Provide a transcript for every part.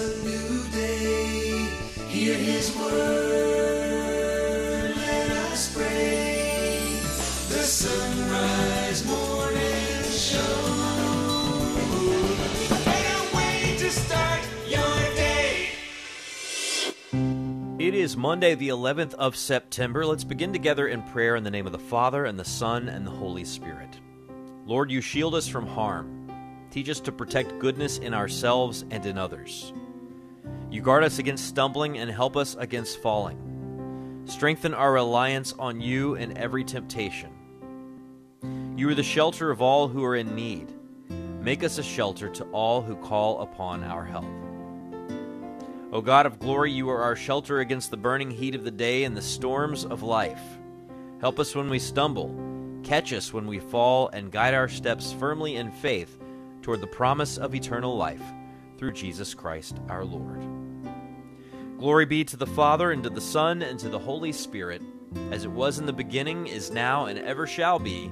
a new day. Hear his word, let us pray. The sunrise morning show. It is Monday, the 11th of September. Let's begin together in prayer in the name of the Father, and the Son, and the Holy Spirit. Lord, you shield us from harm. Teach us to protect goodness in ourselves and in others. You guard us against stumbling and help us against falling. Strengthen our reliance on you in every temptation. You are the shelter of all who are in need. Make us a shelter to all who call upon our help. O God of glory, you are our shelter against the burning heat of the day and the storms of life. Help us when we stumble, catch us when we fall, and guide our steps firmly in faith toward the promise of eternal life through Jesus Christ our Lord. Glory be to the Father, and to the Son, and to the Holy Spirit, as it was in the beginning, is now, and ever shall be,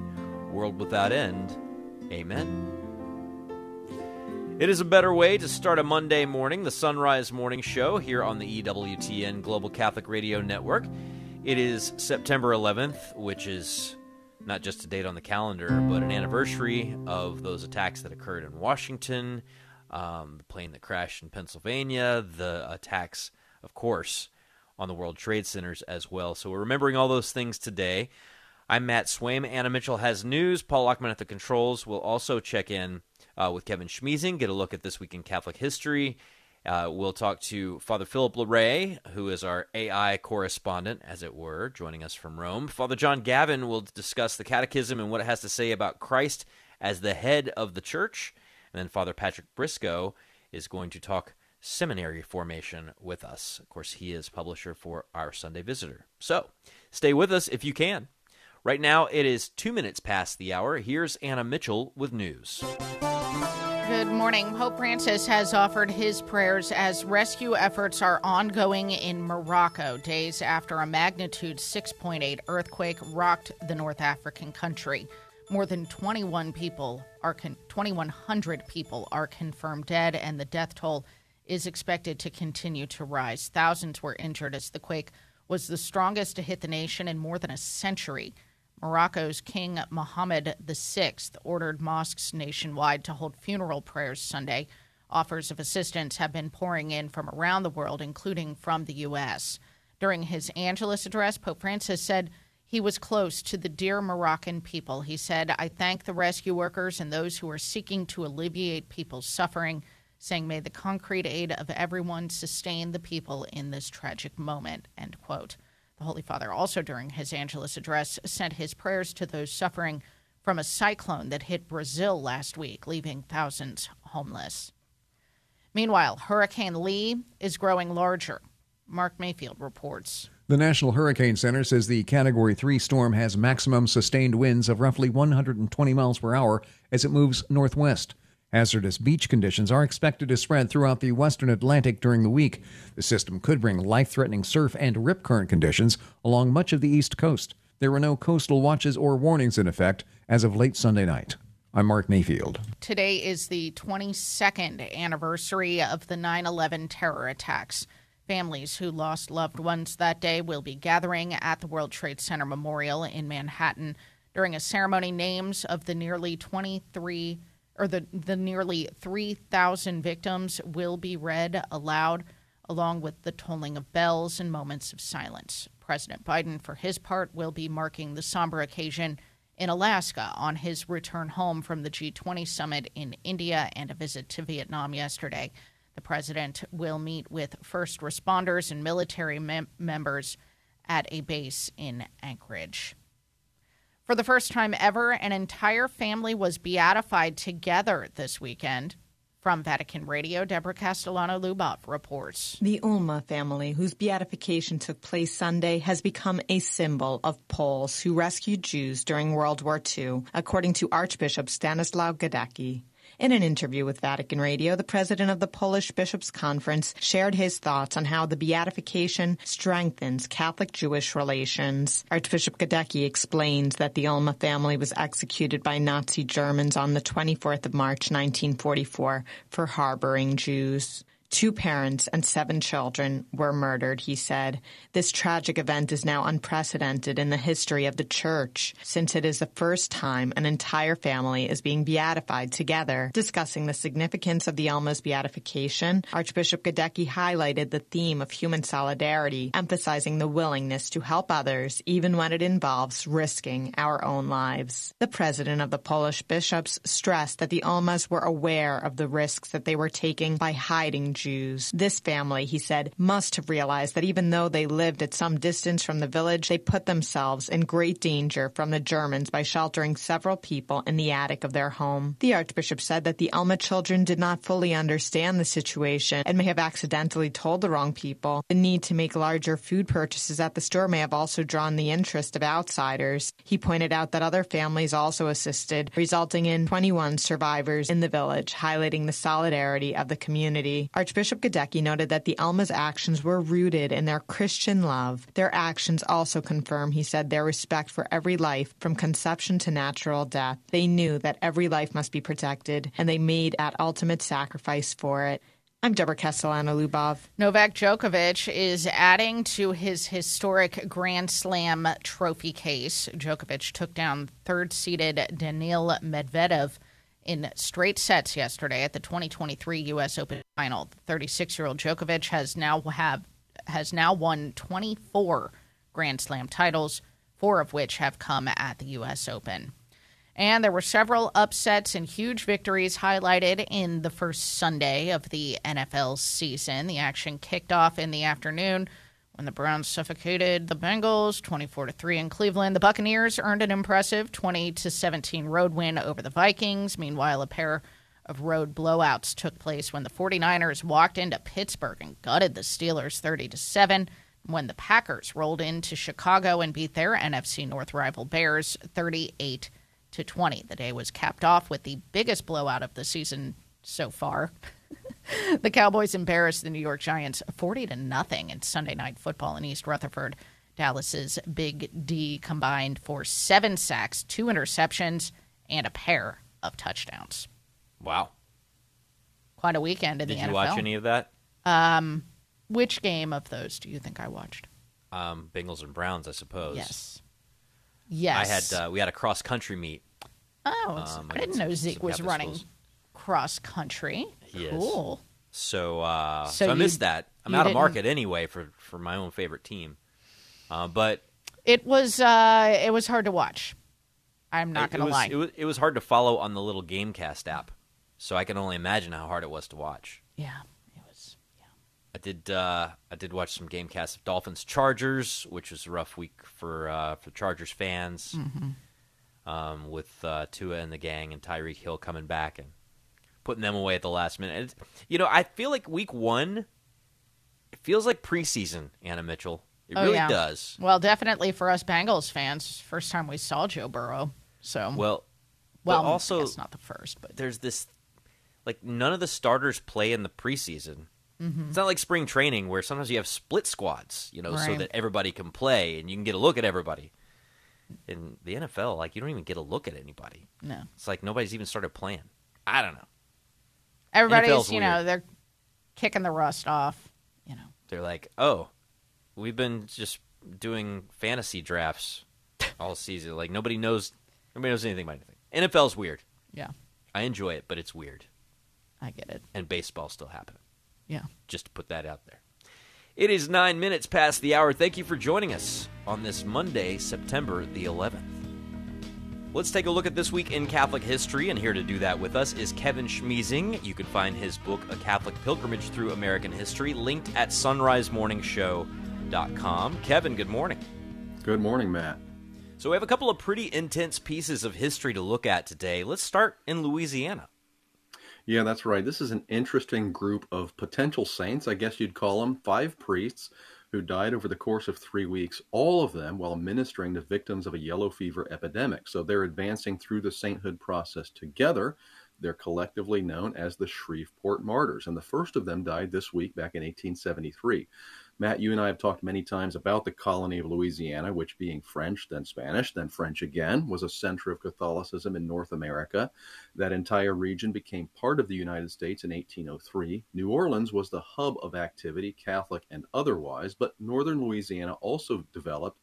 world without end. Amen. It is a better way to start a Monday morning, the Sunrise Morning Show here on the EWTN Global Catholic Radio Network. It is September 11th, which is not just a date on the calendar, but an anniversary of those attacks that occurred in Washington, um, the plane that crashed in Pennsylvania, the attacks, of course, on the World Trade Centers as well. So we're remembering all those things today. I'm Matt Swaim. Anna Mitchell has news. Paul Lockman at the controls will also check in uh, with Kevin Schmiesing, get a look at this week in Catholic history. Uh, we'll talk to Father Philip Larrey, who is our AI correspondent, as it were, joining us from Rome. Father John Gavin will discuss the Catechism and what it has to say about Christ as the head of the Church. And then Father Patrick Briscoe is going to talk seminary formation with us. Of course, he is publisher for our Sunday Visitor. So stay with us if you can. Right now, it is two minutes past the hour. Here's Anna Mitchell with news. Good morning. Pope Francis has offered his prayers as rescue efforts are ongoing in Morocco days after a magnitude 6.8 earthquake rocked the North African country. More than 21 people are con- 2100 people are confirmed dead and the death toll is expected to continue to rise. Thousands were injured as the quake was the strongest to hit the nation in more than a century. Morocco's King Mohammed VI ordered mosques nationwide to hold funeral prayers Sunday. Offers of assistance have been pouring in from around the world, including from the U.S. During his Angelus address, Pope Francis said he was close to the dear Moroccan people. He said, I thank the rescue workers and those who are seeking to alleviate people's suffering, saying, May the concrete aid of everyone sustain the people in this tragic moment. End quote. The Holy Father also, during his Angelus address, sent his prayers to those suffering from a cyclone that hit Brazil last week, leaving thousands homeless. Meanwhile, Hurricane Lee is growing larger. Mark Mayfield reports. The National Hurricane Center says the Category 3 storm has maximum sustained winds of roughly 120 miles per hour as it moves northwest. Hazardous beach conditions are expected to spread throughout the western Atlantic during the week. The system could bring life threatening surf and rip current conditions along much of the east coast. There were no coastal watches or warnings in effect as of late Sunday night. I'm Mark Mayfield. Today is the 22nd anniversary of the 9 11 terror attacks. Families who lost loved ones that day will be gathering at the World Trade Center Memorial in Manhattan during a ceremony. Names of the nearly 23 or the, the nearly 3,000 victims will be read aloud, along with the tolling of bells and moments of silence. President Biden, for his part, will be marking the somber occasion in Alaska on his return home from the G20 summit in India and a visit to Vietnam yesterday. The president will meet with first responders and military mem- members at a base in Anchorage. For the first time ever, an entire family was beatified together this weekend. From Vatican Radio, Deborah Castellano Lubov reports. The Ulma family, whose beatification took place Sunday, has become a symbol of Poles who rescued Jews during World War II, according to Archbishop Stanislaw Gadecki. In an interview with Vatican Radio, the president of the Polish Bishops' Conference shared his thoughts on how the beatification strengthens Catholic Jewish relations. Archbishop Gadecki explains that the Ulma family was executed by Nazi Germans on the 24th of March 1944 for harboring Jews. Two parents and seven children were murdered, he said. This tragic event is now unprecedented in the history of the church, since it is the first time an entire family is being beatified together. Discussing the significance of the Ulma's beatification, Archbishop Gadecki highlighted the theme of human solidarity, emphasizing the willingness to help others, even when it involves risking our own lives. The president of the Polish bishops stressed that the Ulmas were aware of the risks that they were taking by hiding Jews. This family, he said, must have realized that even though they lived at some distance from the village, they put themselves in great danger from the Germans by sheltering several people in the attic of their home. The Archbishop said that the Ulma children did not fully understand the situation and may have accidentally told the wrong people. The need to make larger food purchases at the store may have also drawn the interest of outsiders. He pointed out that other families also assisted, resulting in 21 survivors in the village, highlighting the solidarity of the community. Archbishop Gadecki noted that the Ulma's actions were rooted in their Christian love. Their actions also confirm, he said, their respect for every life from conception to natural death. They knew that every life must be protected, and they made that ultimate sacrifice for it. I'm Deborah Castellano Lubov. Novak Djokovic is adding to his historic Grand Slam trophy case. Djokovic took down third seeded Daniil Medvedev in straight sets yesterday at the 2023 U.S. Open final. The 36 year old Djokovic has now have has now won 24 Grand Slam titles, four of which have come at the U.S. Open. And there were several upsets and huge victories highlighted in the first Sunday of the NFL season. The action kicked off in the afternoon when the Browns suffocated the Bengals 24 to 3 in Cleveland. The Buccaneers earned an impressive 20 to 17 road win over the Vikings. Meanwhile, a pair of road blowouts took place when the 49ers walked into Pittsburgh and gutted the Steelers 30 to 7 when the Packers rolled into Chicago and beat their NFC North rival Bears 38 to 20. The day was capped off with the biggest blowout of the season so far. the Cowboys embarrassed the New York Giants 40 to nothing in Sunday night football in East Rutherford. Dallas's Big D combined for 7 sacks, 2 interceptions, and a pair of touchdowns. Wow. Quite a weekend in Did the NFL. Did you watch any of that? Which game of those do you think I watched? Um, Bengals and Browns, I suppose. Yes. Yes. I had uh, we had a cross country meet. Oh, um, I didn't know Zeke was running schools. cross country. He is. cool. So, uh, So so, I missed that. I'm out of market anyway for, for my own favorite team. Uh, but It was uh, it was hard to watch. I'm not going to lie. It was, it was hard to follow on the little GameCast app. So I can only imagine how hard it was to watch. yeah, it was. Yeah. I did uh, I did watch some GameCast of Dolphins Chargers, which was a rough week for uh, for Chargers fans. Um, with uh, Tua and the gang and Tyreek Hill coming back and putting them away at the last minute. It's, you know, I feel like week one, it feels like preseason. Anna Mitchell, it Oh, really yeah. does. Well, definitely for us Bengals fans, first time we saw Joe Burrow. So Well, well, also I guess not the first, but there's this like none of the starters play in the preseason. Mm-hmm. It's not like spring training where sometimes you have split squads, you know, so that everybody can play and you can get a look at everybody. In the NFL, like you don't even get a look at anybody. no. It's like nobody's even started playing. I don't know. Everybody's, NFL's you know, weird. they're kicking the rust off, you know. They're like, oh, we've been just doing fantasy drafts all season. Like nobody knows, nobody knows anything about anything. NFL's weird. Yeah. I enjoy it, but it's weird. I get it. And baseball's still happening. Yeah. just to put that out there. It is nine minutes past the hour. Thank you for joining us on this Monday, September the 11th. Let's take a look at this week in Catholic history, and here to do that with us is Kevin Schmiesing. You can find his book, A Catholic Pilgrimage Through American History, linked at sonrisemorningshow.com. Kevin, good morning. Good morning, Matt. So, we have a couple of pretty intense pieces of history to look at today. Let's start in Louisiana. Yeah, that's right. This is an interesting group of potential saints, I guess you'd call them, five priests who died over the course of three weeks, all of them while ministering to victims of a yellow fever epidemic. So they're advancing through the sainthood process together. They're collectively known as the Shreveport Martyrs, and the first of them died this week back in 1873. Matt, you and I have talked many times about the colony of Louisiana, which being French, then Spanish, then French again, was a center of Catholicism in North America. That entire region became part of the United States in 1803. New Orleans was the hub of activity, Catholic and otherwise, but northern Louisiana also developed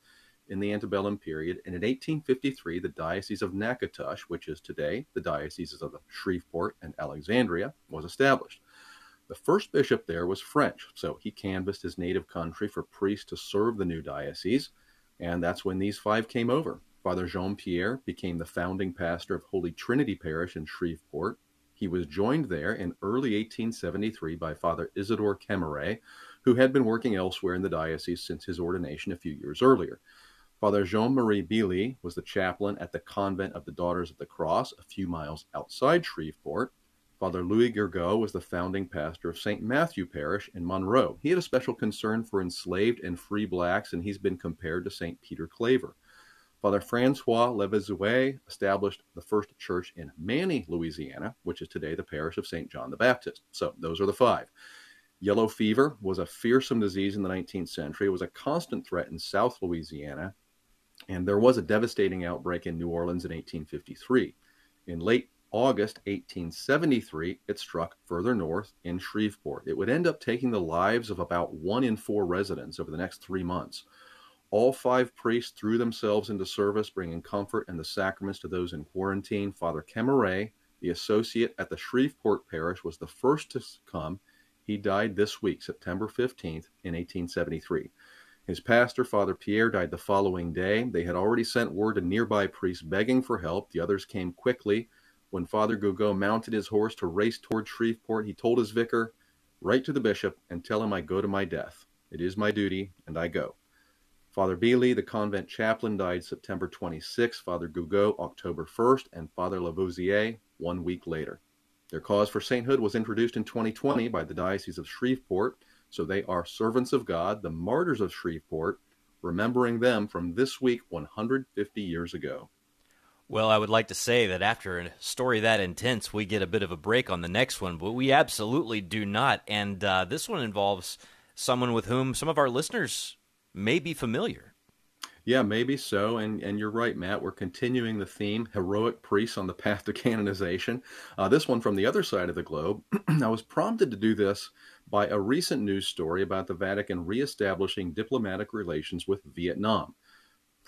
in the antebellum period, and in 1853, the Diocese of Natchitoches, which is today the dioceses of Shreveport and Alexandria, was established. The first bishop there was French, so he canvassed his native country for priests to serve the new diocese, and that's when these five came over. Father Jean Pierre became the founding pastor of Holy Trinity Parish in Shreveport. He was joined there in early 1873 by Father Isidore Quémerais, who had been working elsewhere in the diocese since his ordination a few years earlier. Father Jean Marie Biler was the chaplain at the convent of the Daughters of the Cross, a few miles outside Shreveport. Father Louis Gergaud was the founding pastor of St. Matthew Parish in Monroe. He had a special concern for enslaved and free blacks, and he's been compared to St. Peter Claver. Father Francois Le Vézouët established the first church in Many, Louisiana, which is today the parish of St. John the Baptist. So those are the five. Yellow fever was a fearsome disease in the 19th century. It was a constant threat in South Louisiana, and there was a devastating outbreak in New Orleans in 1853. In late August 1873, it struck further north in Shreveport. It would end up taking the lives of about one in four residents over the next three months. All five priests threw themselves into service, bringing comfort and the sacraments to those in quarantine. Father Quémerais, the associate at the Shreveport parish, was the first to succumb. He died this week, September 15th, in 1873. His pastor, Father Pierre, died the following day. They had already sent word to nearby priests begging for help. The others came quickly. When Father Gergaud mounted his horse to race toward Shreveport, he told his vicar, Write to the bishop and tell him I go to my death. It is my duty, and I go. Father Biler, the convent chaplain, died September 26, Father Gergaud October 1st, and Father Le Vézouët one week later. Their cause for sainthood was introduced in 2020 by the Diocese of Shreveport, so they are servants of God, the martyrs of Shreveport, remembering them from this week 150 years ago. Well, I would like to say that after a story that intense, we get a bit of a break on the next one, but we absolutely do not. And uh, this one involves someone with whom some of our listeners may be familiar. Yeah, maybe so. And and you're right, Matt. We're continuing the theme: heroic priests on the path to canonization. Uh, this one from the other side of the globe. I was prompted to do this by a recent news story about the Vatican reestablishing diplomatic relations with Vietnam.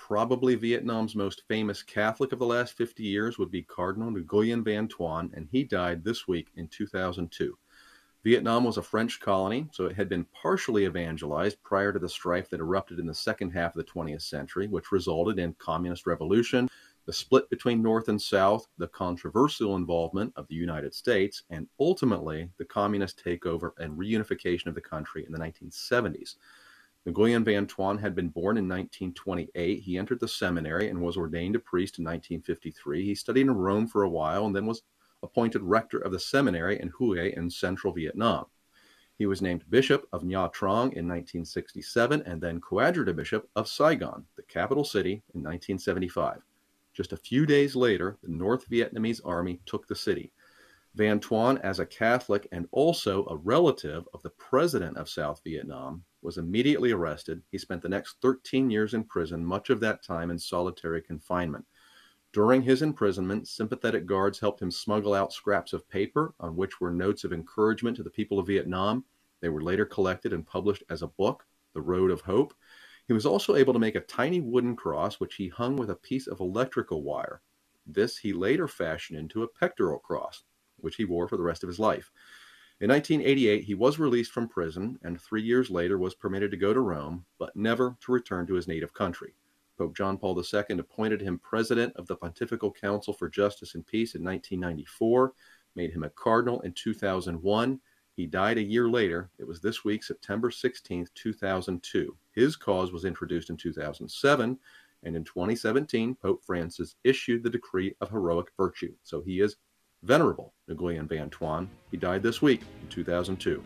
Probably Vietnam's most famous Catholic of the last 50 years would be Cardinal Nguyen Van Thuan, and he died this week in 2002. Vietnam was a French colony, so it had been partially evangelized prior to the strife that erupted in the second half of the 20th century, which resulted in communist revolution, the split between North and South, the controversial involvement of the United States, and ultimately the communist takeover and reunification of the country in the 1970s. Nguyen Van Thuan had been born in 1928. He entered the seminary and was ordained a priest in 1953. He studied in Rome for a while and then was appointed rector of the seminary in Hue in central Vietnam. He was named Bishop of Nha Trang in 1967 and then Coadjutor Bishop of Saigon, the capital city, in 1975. Just a few days later, the North Vietnamese army took the city. Van Thuan, as a Catholic and also a relative of the president of South Vietnam, was immediately arrested. He spent the next 13 years in prison, much of that time in solitary confinement. During his imprisonment, sympathetic guards helped him smuggle out scraps of paper on which were notes of encouragement to the people of Vietnam. They were later collected and published as a book, The Road of Hope. He was also able to make a tiny wooden cross, which he hung with a piece of electrical wire. This he later fashioned into a pectoral cross, which he wore for the rest of his life. In 1988, he was released from prison and three years later was permitted to go to Rome, but never to return to his native country. Pope John Paul II appointed him president of the Pontifical Council for Justice and Peace in 1994, made him a cardinal in 2001. He died a year later. It was this week, September 16, 2002. His cause was introduced in 2007, and in 2017, Pope Francis issued the decree of heroic virtue. So he is Venerable Nguyen Van Thuan. He died this week in 2002.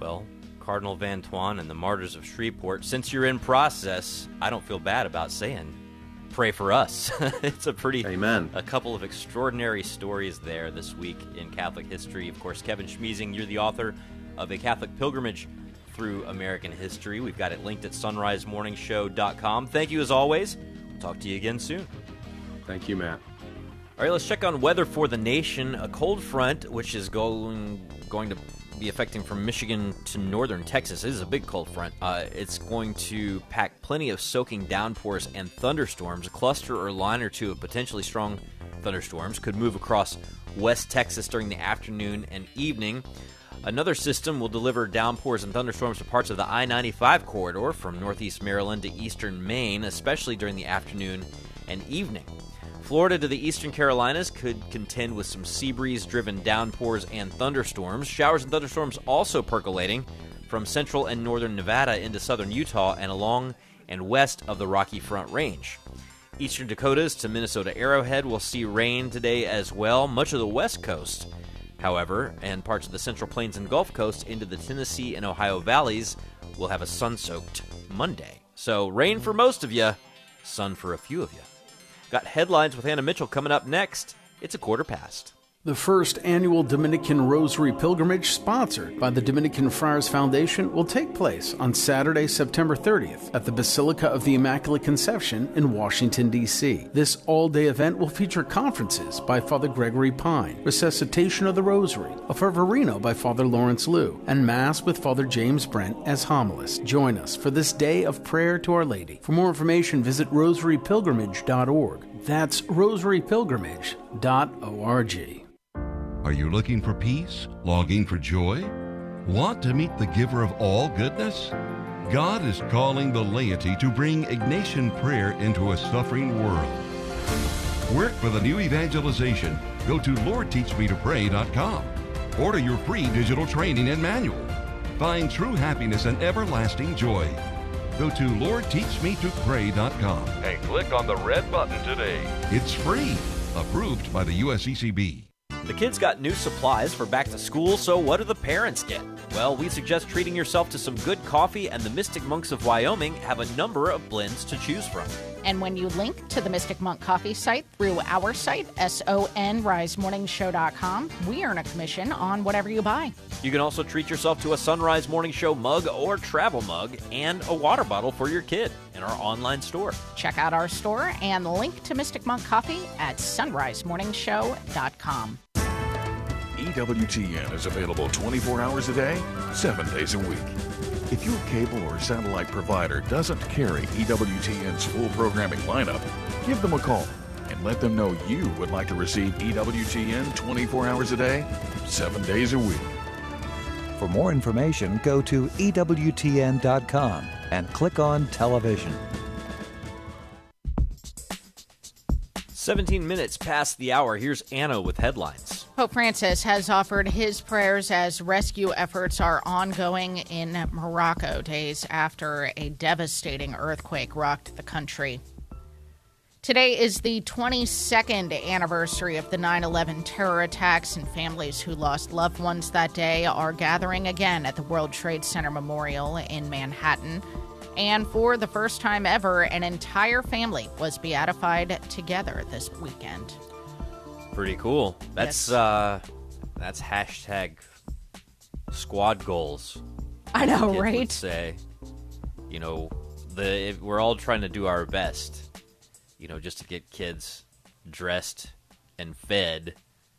Well, Cardinal Van Thuan and the Martyrs of Shreveport, since you're in process, I don't feel bad about saying pray for us. it's a pretty Amen. a couple of extraordinary stories there this week in Catholic history. Of course, Kevin Schmiesing, you're the author of A Catholic Pilgrimage through American history. We've got it linked at sonrisemorningshow.com. Thank you as always. We'll talk to you again soon. Thank you, Matt. All right, let's check on weather for the nation. A cold front, which is going going to be affecting from Michigan to northern Texas. Is a big cold front. Uh, it's going to pack plenty of soaking downpours and thunderstorms. A cluster or line or two of potentially strong thunderstorms could move across West Texas during the afternoon and evening. Another system will deliver downpours and thunderstorms to parts of the I 95 corridor from northeast Maryland to eastern Maine, especially during the afternoon and evening. Florida to the eastern Carolinas could contend with some sea breeze driven downpours and thunderstorms. Showers and thunderstorms also percolating from central and northern Nevada into southern Utah and along and west of the Rocky Front Range. Eastern Dakotas to Minnesota Arrowhead will see rain today as well. Much of the west coast, however, and parts of the central plains and Gulf Coast into the Tennessee and Ohio valleys will have a sun soaked Monday. So, rain for most of you, sun for a few of you. Got headlines with Anna Mitchell coming up next. It's a quarter past. The first annual Dominican Rosary Pilgrimage, sponsored by the Dominican Friars Foundation, will take place on Saturday, September 30th at the Basilica of the Immaculate Conception in Washington, D.C. This all day event will feature conferences by Father Gregory Pine, Resuscitation of the Rosary, a Fervorino by Father Lawrence Lew, and Mass with Father James Brent as homilist. Join us for this day of prayer to Our Lady. For more information, visit rosarypilgrimage.org. That's rosarypilgrimage.org. Are you looking for peace? Longing for joy? Want to meet the giver of all goodness? God is calling the laity to bring Ignatian prayer into a suffering world. Work for the new evangelization. Go to LordTeachMeToPray.com. Order your free digital training and manual. Find true happiness and everlasting joy. Go to LordTeachMeToPray.com. and click on the red button today. It's free. Approved by the USCCB. The kids got new supplies for back to school, so what do the parents get? Well, we suggest treating yourself to some good coffee, and the Mystic Monks of Wyoming have a number of blends to choose from. And when you link to the Mystic Monk Coffee site through our site, sonrisemorningshow.com, we earn a commission on whatever you buy. You can also treat yourself to a Sunrise Morning Show mug or travel mug and a water bottle for your kid in our online store. Check out our store and link to Mystic Monk Coffee at sonrisemorningshow.com. EWTN is available 24 hours a day, 7 days a week. If your cable or satellite provider doesn't carry EWTN's full programming lineup, give them a call and let them know you would like to receive EWTN 24 hours a day, 7 days a week. For more information, go to EWTN.com and click on television. 17 minutes past the hour. Here's Anna with headlines. Pope Francis has offered his prayers as rescue efforts are ongoing in Morocco days after a devastating earthquake rocked the country. Today is the 22nd anniversary of the 9 11 terror attacks, and families who lost loved ones that day are gathering again at the World Trade Center Memorial in Manhattan. And for the first time ever, an entire family was beatified together this weekend. Pretty cool. That's Yes. uh that's hashtag squad goals. I know, right? say, you know, the if we're all trying to do our best, you know, just to get kids dressed and fed.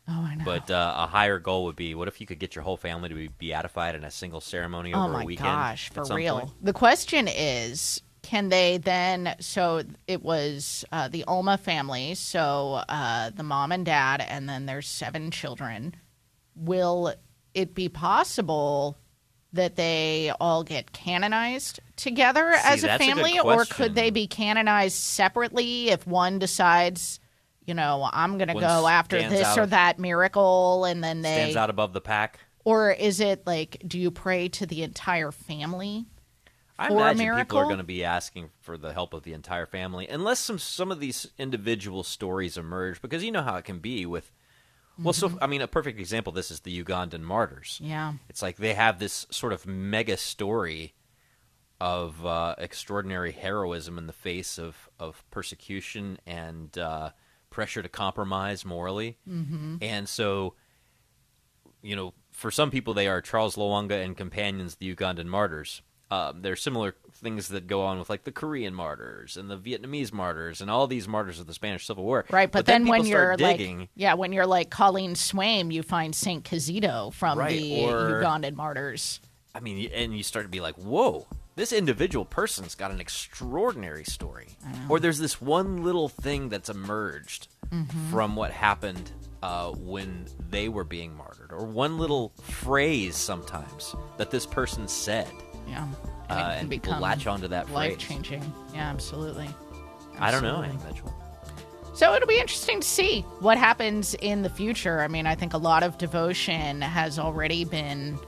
Oh, I know. But uh, a higher goal would be: what if you could get your whole family to be beatified in a single ceremony oh over my a weekend? Oh gosh, for real. point? The question is can they then so it was uh, the Ulma family, so uh, the mom and dad and then there's seven children. Will it be possible that they all get canonized together as a that's a family or could they be canonized separately if one decides you know, I'm going to go after this or of- that miracle, and then they Stands out above the pack. or is it like, do you pray to the entire family I imagine miracle? people are going to be asking for the help of the entire family, unless some some of these individual stories emerge, because you know how it can be with. Well, so I mean, a perfect example. This is the Ugandan martyrs. Yeah. It's like they have this sort of mega story of uh, extraordinary heroism in the face of of persecution and uh, pressure to compromise morally, Mhm. and so you know for some people, they are Charles Lwanga and companions, the Ugandan martyrs. Um, there are similar things that go on with like the Korean martyrs and the Vietnamese martyrs and all these martyrs of the Spanish Civil War. Right, but, then, people when you're digging, like, yeah, when you're like Colleen Swaim, you find Saint Kizito from Right, the or- Ugandan martyrs. I mean, and you start to be like, whoa, this individual person's got an extraordinary story. Or there's this one little thing that's emerged Mhm. from what happened uh, when they were being martyred, or one little phrase sometimes that this person said. Yeah, Uh, it can and people become latch onto that life changing. Yeah, absolutely. I don't know, Absolutely. Mitchell. So it'll be interesting to see what happens in the future. I mean, I think a lot of devotion has already been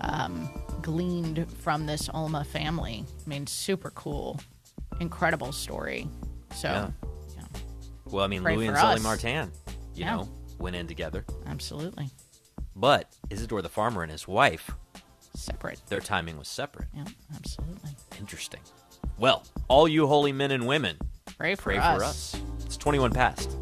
um, gleaned from this Ulma family. I mean, super cool, incredible story. So, Yeah. Well, I mean, Pray Louis and Zélie us. Martin, you Yeah. know, went in together. absolutely But Isidore the farmer and his wife, separate. their timing was separate. Yeah, absolutely. Interesting. Well, all you holy men and women, Pray for pray us. for us. It's 21 past.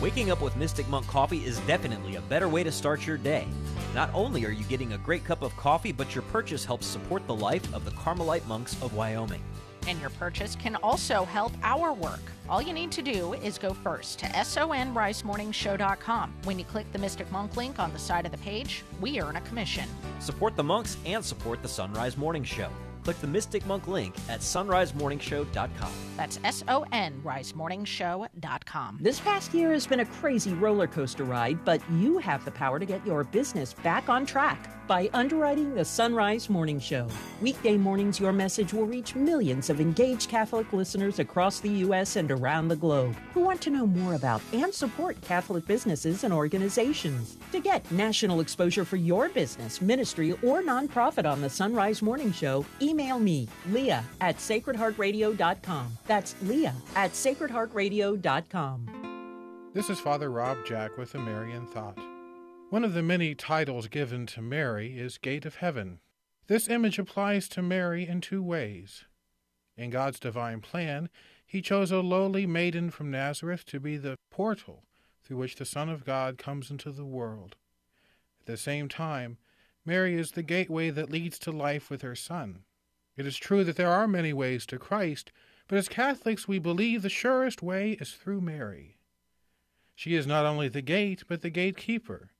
Waking up with Mystic Monk coffee is definitely a better way to start your day. Not only are you getting a great cup of coffee, but your purchase helps support the life of the Carmelite monks of Wyoming. And your purchase can also help our work. All you need to do is go first to sonrisemorningshow.com. When you click the Mystic Monk link on the side of the page, we earn a commission. Support the monks and support the Sunrise Morning Show. Click the Mystic Monk link at sonrisemorningshow.com. That's S O N risemorningshow.com. This past year has been a crazy roller coaster ride, but you have the power to get your business back on track by underwriting the Sunrise Morning Show. Weekday mornings, your message will reach millions of engaged Catholic listeners across the U.S. and around the globe who want to know more about and support Catholic businesses and organizations. To get national exposure for your business, ministry, or nonprofit on the Sunrise Morning Show, email me, Leah at sacredheartradio.com. That's Leah at sacredheartradio.com. This is Father Rob Jack with the Marian Thought. One of the many titles given to Mary is Gate of Heaven. This image applies to Mary in two ways. In God's divine plan, He chose a lowly maiden from Nazareth to be the portal through which the Son of God comes into the world. At the same time, Mary is the gateway that leads to life with her Son. It is true that there are many ways to Christ, but as Catholics we believe the surest way is through Mary. She is not only the gate, but the gatekeeper.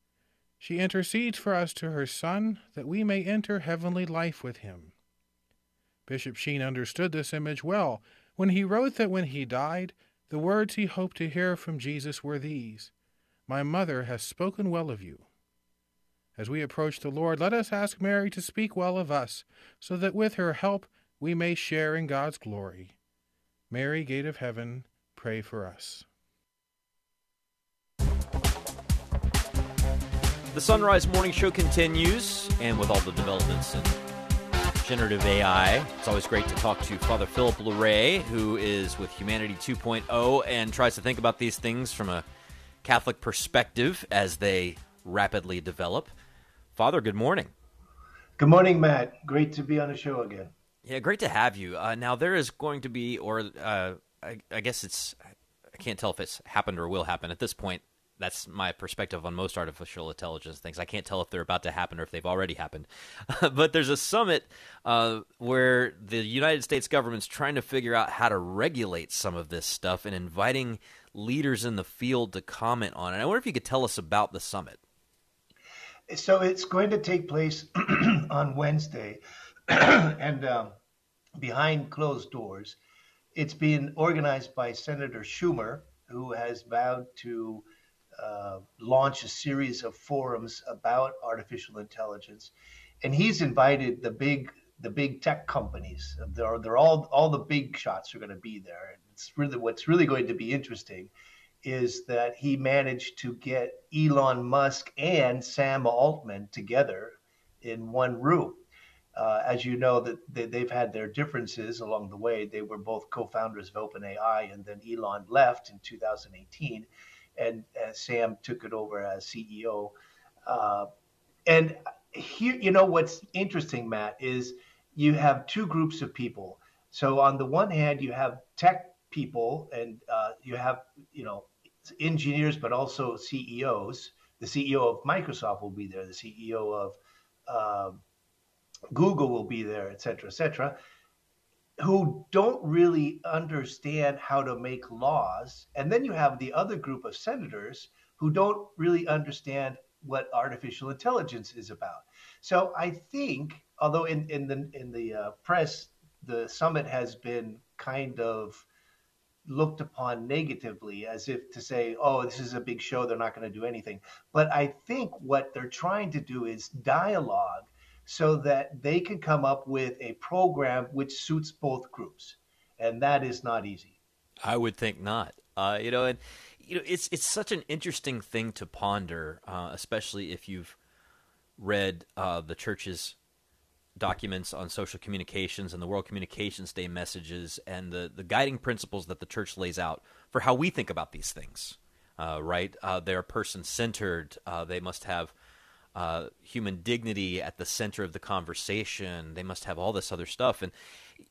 She intercedes for us to her Son, that we may enter heavenly life with him. Bishop Sheen understood this image well when he wrote that when he died, the words he hoped to hear from Jesus were these My mother has spoken well of you. As we approach the Lord, let us ask Mary to speak well of us, so that with her help we may share in God's glory. Mary, Gate of Heaven, pray for us. The Sunrise Morning Show continues, and with all the developments in generative AI, it's always great to talk to Father Philip Larrey, who is with Humanity 2.0 and tries to think about these things from a Catholic perspective as they rapidly develop. Father, good morning. Good morning, Matt. Great to be on the show again. Yeah, great to have you. Uh, now, there is going to be, or uh, I, I guess it's, I can't tell if it's happened or will happen at this point. That's my perspective on most artificial intelligence things. I can't tell if they're about to happen or if they've already happened. but there's a summit uh, where the United States government's trying to figure out how to regulate some of this stuff and inviting leaders in the field to comment on it. I wonder if you could tell us about the summit. So it's going to take place on Wednesday, and um, behind closed doors. It's being organized by Senator Schumer, who has vowed to uh, launch a series of forums about artificial intelligence, and he's invited the big the big tech companies. They're they're all all the big shots are going to be there. It's really what's really going to be interesting is that he managed to get Elon Musk and Sam Altman together in one room. Uh, as you know, that they, they've had their differences along the way. They were both co-founders of OpenAI, and then Elon left in 2018, and uh, Sam took it over as CEO. Uh, and here, you know, what's interesting, Matt, is you have two groups of people. So on the one hand, you have tech people, and uh, you have, you know, engineers, but also CEOs, the CEO of Microsoft will be there, the CEO of uh, Google will be there, et cetera, et cetera, who don't really understand how to make laws. And then you have the other group of senators who don't really understand what artificial intelligence is about. So I think, although in, in the in the uh, press, the summit has been kind of looked upon negatively as if to say, oh, this is a big show, they're not going to do anything. But I think what they're trying to do is dialogue so that they can come up with a program which suits both groups. And that is not easy. I would think not. Uh, you know, and you know, it's it's such an interesting thing to ponder, uh, especially if you've read uh, the church's documents on social communications and the World Communications Day messages and the, the guiding principles that the church lays out for how we think about these things. Uh, right? Uh, they're person centered. Uh, they must have uh, human dignity at the center of the conversation. They must have all this other stuff. And,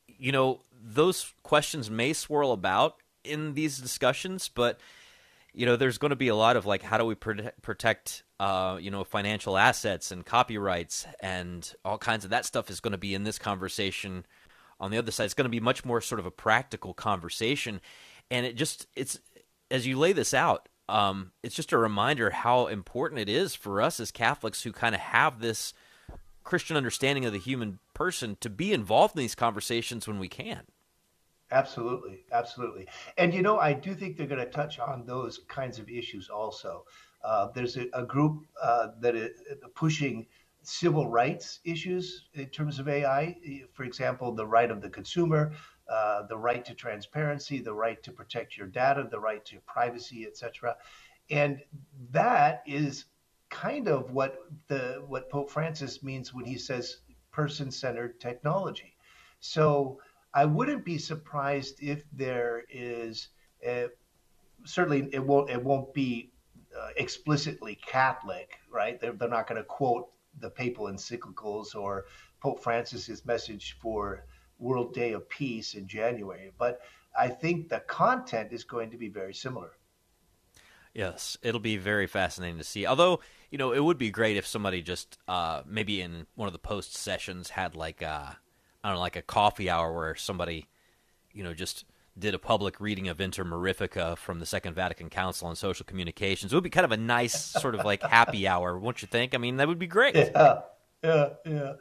you know, those questions may swirl about in these discussions, but you know, there's going to be a lot of like, how do we protect, uh, you know, financial assets and copyrights and all kinds of that stuff is going to be in this conversation. On the other side, it's going to be much more sort of a practical conversation, and it just it's as you lay this out, um, it's just a reminder how important it is for us as Catholics who kind of have this Christian understanding of the human person to be involved in these conversations when we can. Absolutely, absolutely. And you know, I do think they're going to touch on those kinds of issues also. Uh, there's a, a group uh, that is pushing civil rights issues in terms of AI. For example, the right of the consumer, uh, the right to transparency, the right to protect your data, the right to privacy, etc. And that is kind of what the what Pope Francis means when he says person-centered technology. So I wouldn't be surprised if there is a, certainly it won't it won't be uh, explicitly Catholic, right? They're, they're not going to quote the papal encyclicals or Pope Francis's message for World Day of Peace in January, but I think the content is going to be very similar. Yes, it'll be very fascinating to see. Although, you know, it would be great if somebody just uh, maybe in one of the post sessions had like a uh, I don't know, like a coffee hour where somebody, you know, just did a public reading of Inter Mirifica from the Second Vatican Council on Social Communications. It would be kind of a nice sort of like happy hour, won't you think? I mean, that would be great. Yeah, yeah, yeah.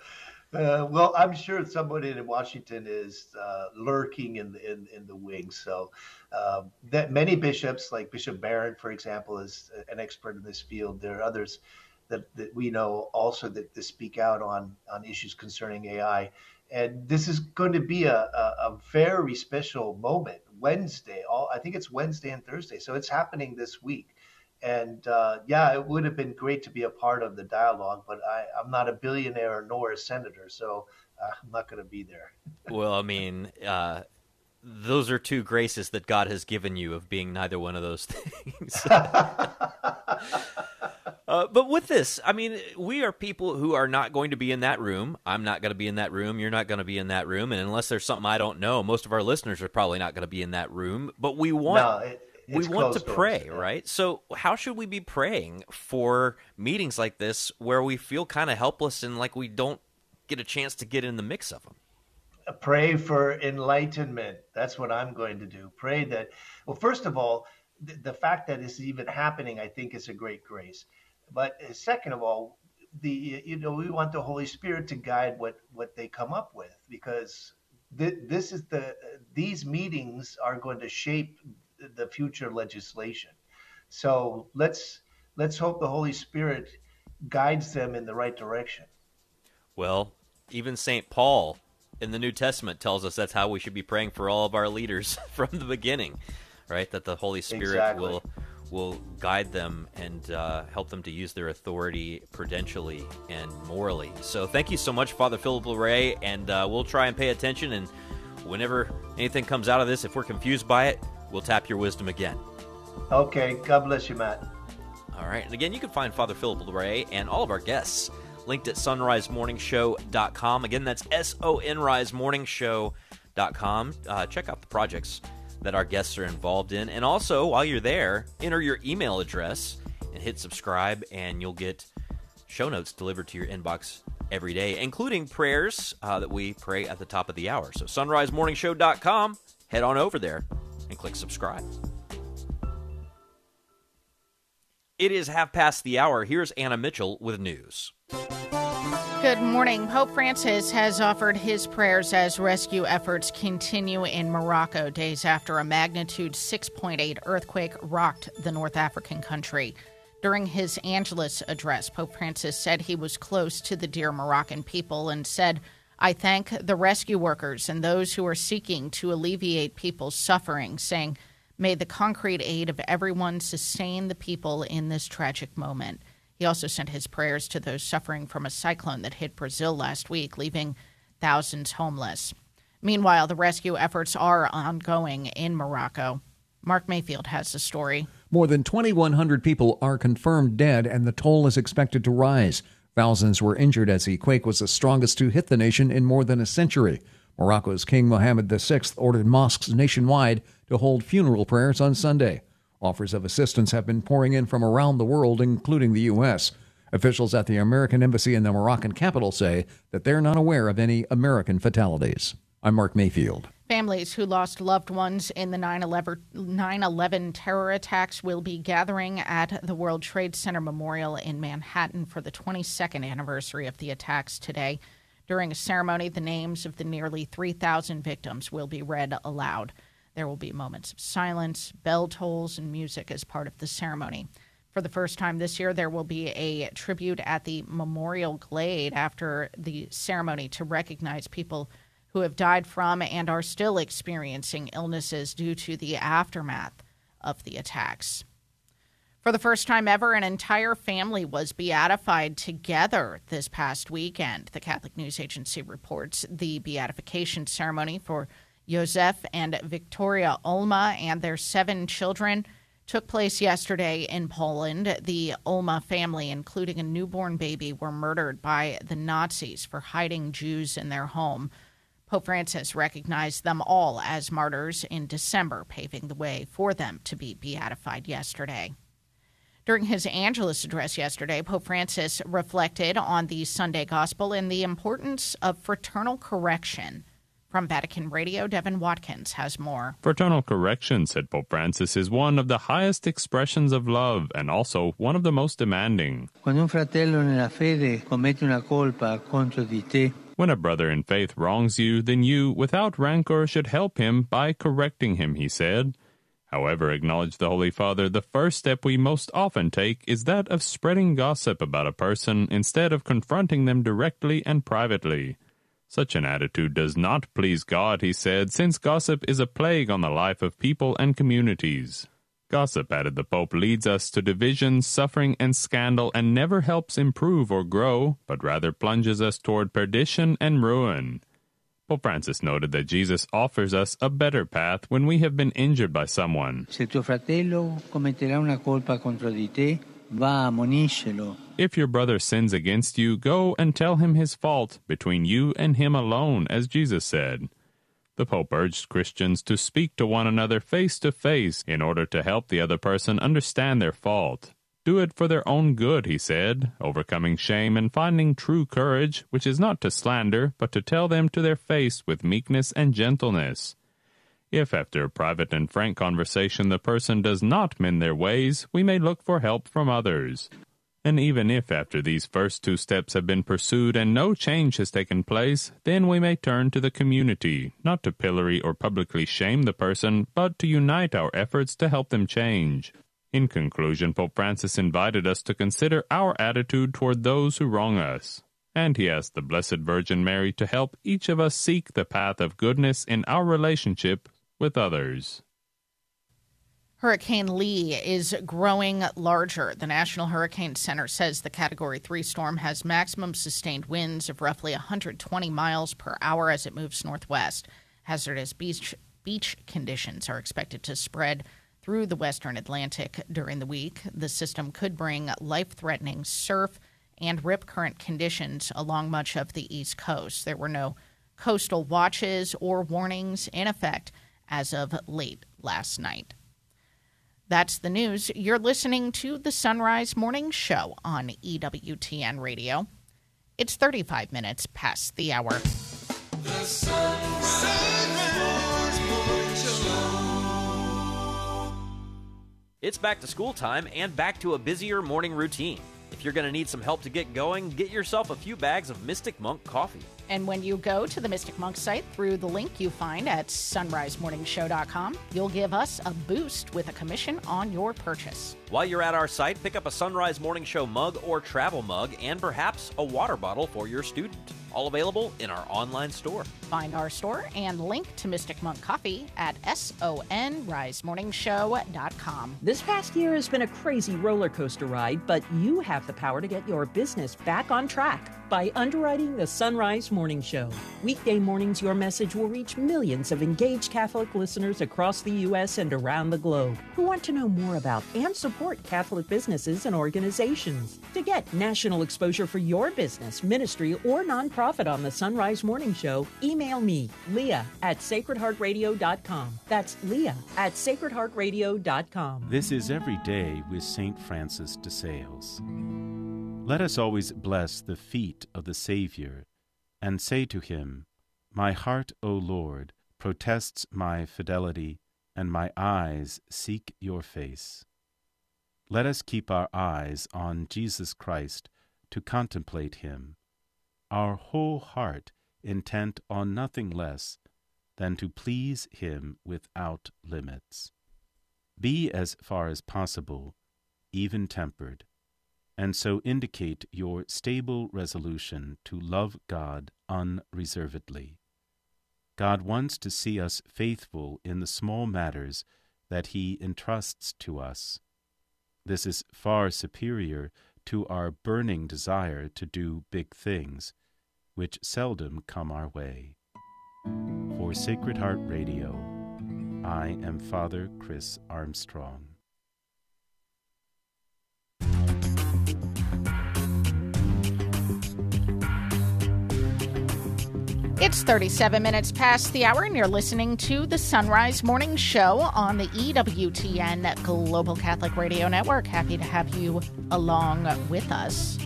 Uh, well, I'm sure somebody in Washington is uh, lurking in the in, in the wings. So uh, that many bishops, like Bishop Barron, for example, is an expert in this field. There are others that, that we know also that, that speak out on on issues concerning AI and this is going to be a, a, a, very special moment wednesday all i think it's wednesday and thursday so it's happening this week and uh, yeah it would have been great to be a part of the dialogue but I, i'm not a billionaire nor a senator so uh, i'm not going to be there well i mean uh, those are two graces that god has given you of being neither one of those things Uh, but with this, I mean, we are people who are not going to be in that room. I'm not going to be in that room. You're not going to be in that room. And unless there's something I don't know, most of our listeners are probably not going to be in that room. But we want. No, it, we want to pray, doors, yeah. right? So, how should we be praying for meetings like this where we feel kind of helpless and like we don't get a chance to get in the mix of them? Pray for enlightenment. That's what I'm going to do. Pray that, well, first of all, the, the fact that this is even happening, I think, is a great grace. But uh, second of all, the you know we want the Holy Spirit to guide what what they come up with because th- this is the these meetings are going to shape the future legislation. So let's let's hope the Holy Spirit guides them in the right direction. Well, even St. Paul in the New Testament tells us that's how we should be praying for all of our leaders from the beginning, right? That the Holy Spirit exactly. will will guide them and uh, help them to use their authority prudentially and morally. So thank you so much, Father Philip Larrey, and uh, we'll try and pay attention. And whenever anything comes out of this, if we're confused by it, we'll tap your wisdom again. Okay. God bless you, Matt. All right. And again, you can find Father Philip Larrey and all of our guests linked at sonrisemorningshow.com. Again, that's S O N Rise Morning Show.com. Uh, check out the projects that our guests are involved in. And also, while you're there, enter your email address and hit subscribe, and you'll get show notes delivered to your inbox every day, including prayers uh, that we pray at the top of the hour. So, sonrisemorningshow.com, head on over there and click subscribe. It is half past the hour. Here's Anna Mitchell with news. Good morning. Pope Francis has offered his prayers as rescue efforts continue in Morocco days after a magnitude 6.8 earthquake rocked the North African country. During his Angelus address, Pope Francis said he was close to the dear Moroccan people and said, I thank the rescue workers and those who are seeking to alleviate people's suffering, saying, May the concrete aid of everyone sustain the people in this tragic moment. He also sent his prayers to those suffering from a cyclone that hit Brazil last week, leaving thousands homeless. Meanwhile, the rescue efforts are ongoing in Morocco. Mark Mayfield has the story. More than 2,100 people are confirmed dead, and the toll is expected to rise. Thousands were injured as the quake was the strongest to hit the nation in more than a century. Morocco's King Mohammed VI ordered mosques nationwide to hold funeral prayers on Sunday. Offers of assistance have been pouring in from around the world, including the U.S. Officials at the American Embassy in the Moroccan capital say that they're not aware of any American fatalities. I'm Mark Mayfield. Families who lost loved ones in the 9 11 terror attacks will be gathering at the World Trade Center Memorial in Manhattan for the 22nd anniversary of the attacks today. During a ceremony, the names of the nearly 3,000 victims will be read aloud. There will be moments of silence, bell tolls, and music as part of the ceremony. For the first time this year, there will be a tribute at the Memorial Glade after the ceremony to recognize people who have died from and are still experiencing illnesses due to the aftermath of the attacks. For the first time ever, an entire family was beatified together this past weekend. The Catholic News Agency reports the beatification ceremony for Josef and Victoria Ulma and their seven children took place yesterday in Poland. The Ulma family, including a newborn baby, were murdered by the Nazis for hiding Jews in their home. Pope Francis recognized them all as martyrs in December, paving the way for them to be beatified yesterday. During his Angelus address yesterday, Pope Francis reflected on the Sunday Gospel and the importance of fraternal correction. From Vatican Radio, Devin Watkins has more. Fraternal correction, said Pope Francis, is one of the highest expressions of love and also one of the most demanding. Quando un fratello nella fede commette una colpa contro di te, when a brother in faith wrongs you, then you, without rancor, should help him by correcting him, he said. However, acknowledged the Holy Father, the first step we most often take is that of spreading gossip about a person instead of confronting them directly and privately. Such an attitude does not please God, he said, since gossip is a plague on the life of people and communities. Gossip, added the Pope, leads us to division, suffering, and scandal, and never helps improve or grow, but rather plunges us toward perdition and ruin. Pope Francis noted that Jesus offers us a better path when we have been injured by someone. Se tuo fratello commetterà una colpa contro di te, va ammoniscelo. If your brother sins against you, go and tell him his fault between you and him alone, as Jesus said. The Pope urged Christians to speak to one another face to face in order to help the other person understand their fault. Do it for their own good, he said, overcoming shame and finding true courage, which is not to slander, but to tell them to their face with meekness and gentleness. If after a private and frank conversation the person does not mend their ways, we may look for help from others. And even if after these first two steps have been pursued and no change has taken place, then we may turn to the community, not to pillory or publicly shame the person, but to unite our efforts to help them change. In conclusion, Pope Francis invited us to consider our attitude toward those who wrong us. And he asked the Blessed Virgin Mary to help each of us seek the path of goodness in our relationship with others. Hurricane Lee is growing larger. The National Hurricane Center says the Category 3 storm has maximum sustained winds of roughly 120 miles per hour as it moves northwest. Hazardous beach, beach conditions are expected to spread through the western Atlantic during the week. The system could bring life threatening surf and rip current conditions along much of the East Coast. There were no coastal watches or warnings in effect as of late last night. That's the news. You're listening to the Sunrise Morning Show on EWTN Radio. It's 35 minutes past the hour. The Sunrise Morning Show. It's back to school time and back to a busier morning routine. If you're going to need some help to get going, get yourself a few bags of Mystic Monk coffee. And when you go to the Mystic Monk site through the link you find at sonrisemorningshow.com, you'll give us a boost with a commission on your purchase. While you're at our site, pick up a Sunrise Morning Show mug or travel mug and perhaps a water bottle for your student. All available in our online store. Find our store and link to Mystic Monk Coffee at sonrisemorningshow.com. This past year has been a crazy roller coaster ride, but you have the power to get your business back on track by underwriting the Sunrise Morning Show. Weekday mornings, your message will reach millions of engaged Catholic listeners across the U.S. and around the globe who want to know more about and support Catholic businesses and organizations. To get national exposure for your business, ministry, or nonprofit on the Sunrise Morning Show, email me, Leah at sacredheartradio.com. That's Leah at sacredheartradio.com. This is Every Day with St. Francis de Sales. Let us always bless the feet of the Savior and say to him, My heart, O Lord, protests my fidelity, and my eyes seek your face. Let us keep our eyes on Jesus Christ to contemplate him, our whole heart intent on nothing less than to please him without limits. Be as far as possible even tempered and so indicate your stable resolution to love God unreservedly. God wants to see us faithful in the small matters that He entrusts to us. This is far superior to our burning desire to do big things, which seldom come our way. For Sacred Heart Radio, I am Father Chris Armstrong. It's 37 minutes past the hour, and you're listening to the Sunrise Morning Show on the EWTN Global Catholic Radio Network. Happy to have you along with us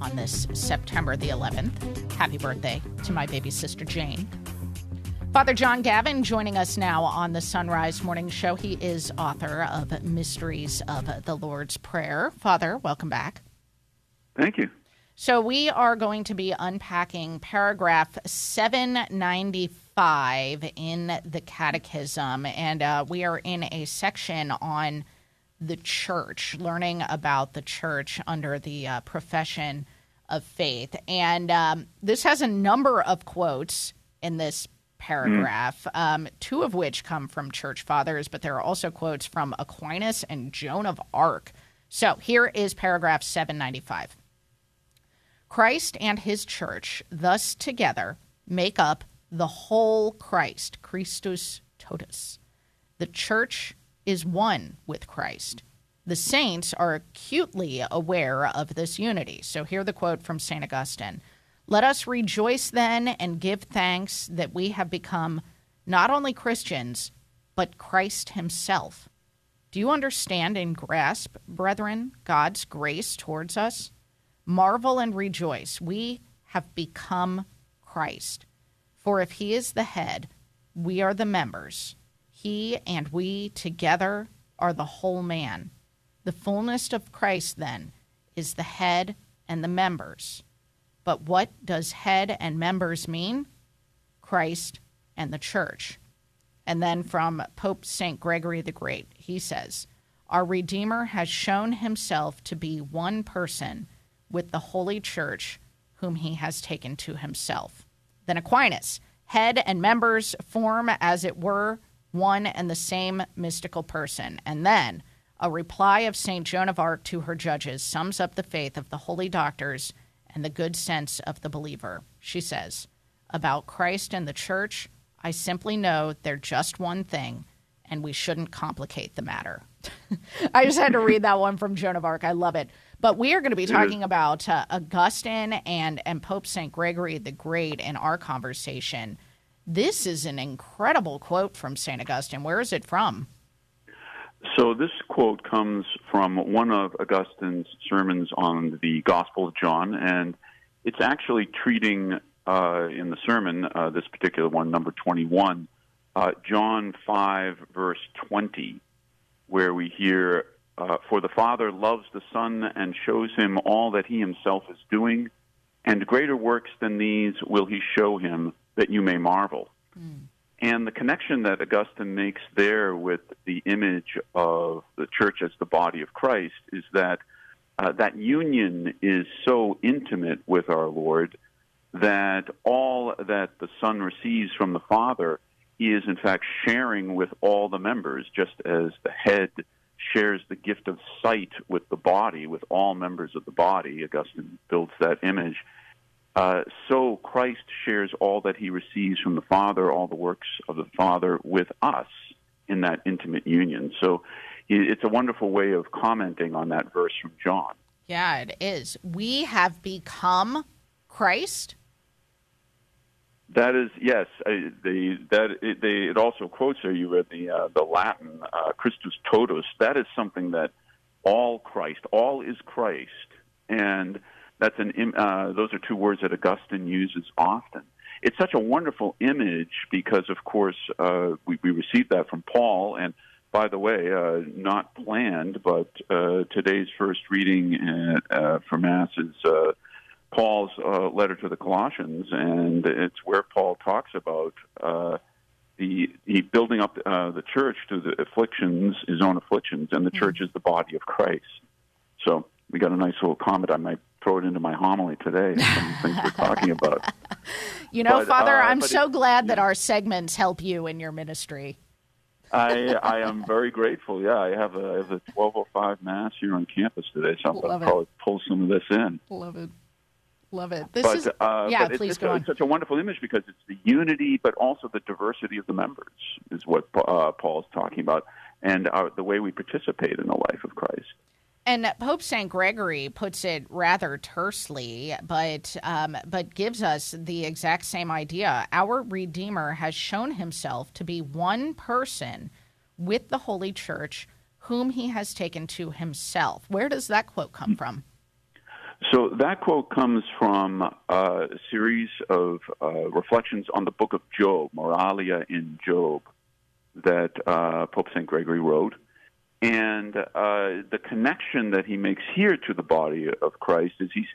on this September the 11th. Happy birthday to my baby sister Jane. Father John Gavin joining us now on the Sunrise Morning Show. He is author of Mysteries of the Lord's Prayer. Father, welcome back. Thank you. So we are going to be unpacking paragraph 795 in the Catechism, and uh, we are in a section on the church, learning about the church under the uh, profession of faith. And um, this has a number of quotes in this paragraph, mm. um, two of which come from church fathers, but there are also quotes from Aquinas and Joan of Arc. So here is paragraph 795. Christ and his church, thus together, make up the whole Christ, Christus totus. The church is one with Christ. The saints are acutely aware of this unity. So, here the quote from St. Augustine Let us rejoice then and give thanks that we have become not only Christians, but Christ Himself. Do you understand and grasp, brethren, God's grace towards us? Marvel and rejoice. We have become Christ. For if he is the head, we are the members. He and we together are the whole man. The fullness of Christ, then, is the head and the members. But what does head and members mean? Christ and the church. And then from Pope St. Gregory the Great, he says, Our Redeemer has shown himself to be one person with the Holy Church, whom he has taken to himself. Then Aquinas, head and members form, as it were, one and the same mystical person. And then a reply of St. Joan of Arc to her judges sums up the faith of the holy doctors and the good sense of the believer. She says, About Christ and the church, I simply know they're just one thing, and we shouldn't complicate the matter. I just had to read that one from Joan of Arc. I love it. But we are going to be talking about uh, Augustine and, and Pope St. Gregory the Great in our conversation. This is an incredible quote from St. Augustine. Where is it from? So this quote comes from one of Augustine's sermons on the Gospel of John, and it's actually treating uh, in the sermon, uh, this particular one, number 21, uh, John 5, verse 20, where we hear, uh, For the Father loves the Son and shows him all that he himself is doing, and greater works than these will he show him, that you may marvel. And the connection that Augustine makes there with the image of the church as the body of Christ is that uh, that union is so intimate with our Lord that all that the Son receives from the Father he is in fact sharing with all the members, just as the head shares the gift of sight with the body, with all members of the body. Augustine builds that image. Uh, so Christ shares all that he receives from the Father, all the works of the Father, with us in that intimate union. So it's a wonderful way of commenting on that verse from John. Yeah, it is. We have become Christ. That is yes. The that it, they, it also quotes there. You read the uh, the Latin uh, Christus totus. That is something that all Christ, all is Christ, and that's an uh, those are two words that Augustine uses often. It's such a wonderful image because, of course, uh, we, we received that from Paul. And by the way, uh, not planned, but uh, today's first reading at, uh, for Mass is uh, Paul's uh, letter to the Colossians, and it's where Paul talks about uh, the he building up uh, the church through the afflictions, his own afflictions, and the church is the body of Christ. So we got a nice little comment. I might throw it into my homily today. Some things we're talking about. You know, But, Father, uh, I'm so it- glad that our segments help you in your ministry. I I am very grateful. Yeah, I have a, I have a 1205 mass here on campus today, so I'll Love it. probably pull some of this in. Love it. Love it. This but is uh, yeah. but please it's, go a- on. such a wonderful image because it's the unity, but also the diversity of the members is what uh, Paul is talking about, and uh, the way we participate in the life of Christ. And Pope Saint Gregory puts it rather tersely, but um, but gives us the exact same idea. Our Redeemer has shown himself to be one person with the Holy Church, whom he has taken to himself. Where does that quote come from? So that quote comes from uh, a series of uh, reflections on the book of Job, Moralia in Job, that uh, Pope St. Gregory wrote. And uh, the connection that he makes here to the body of Christ is he's,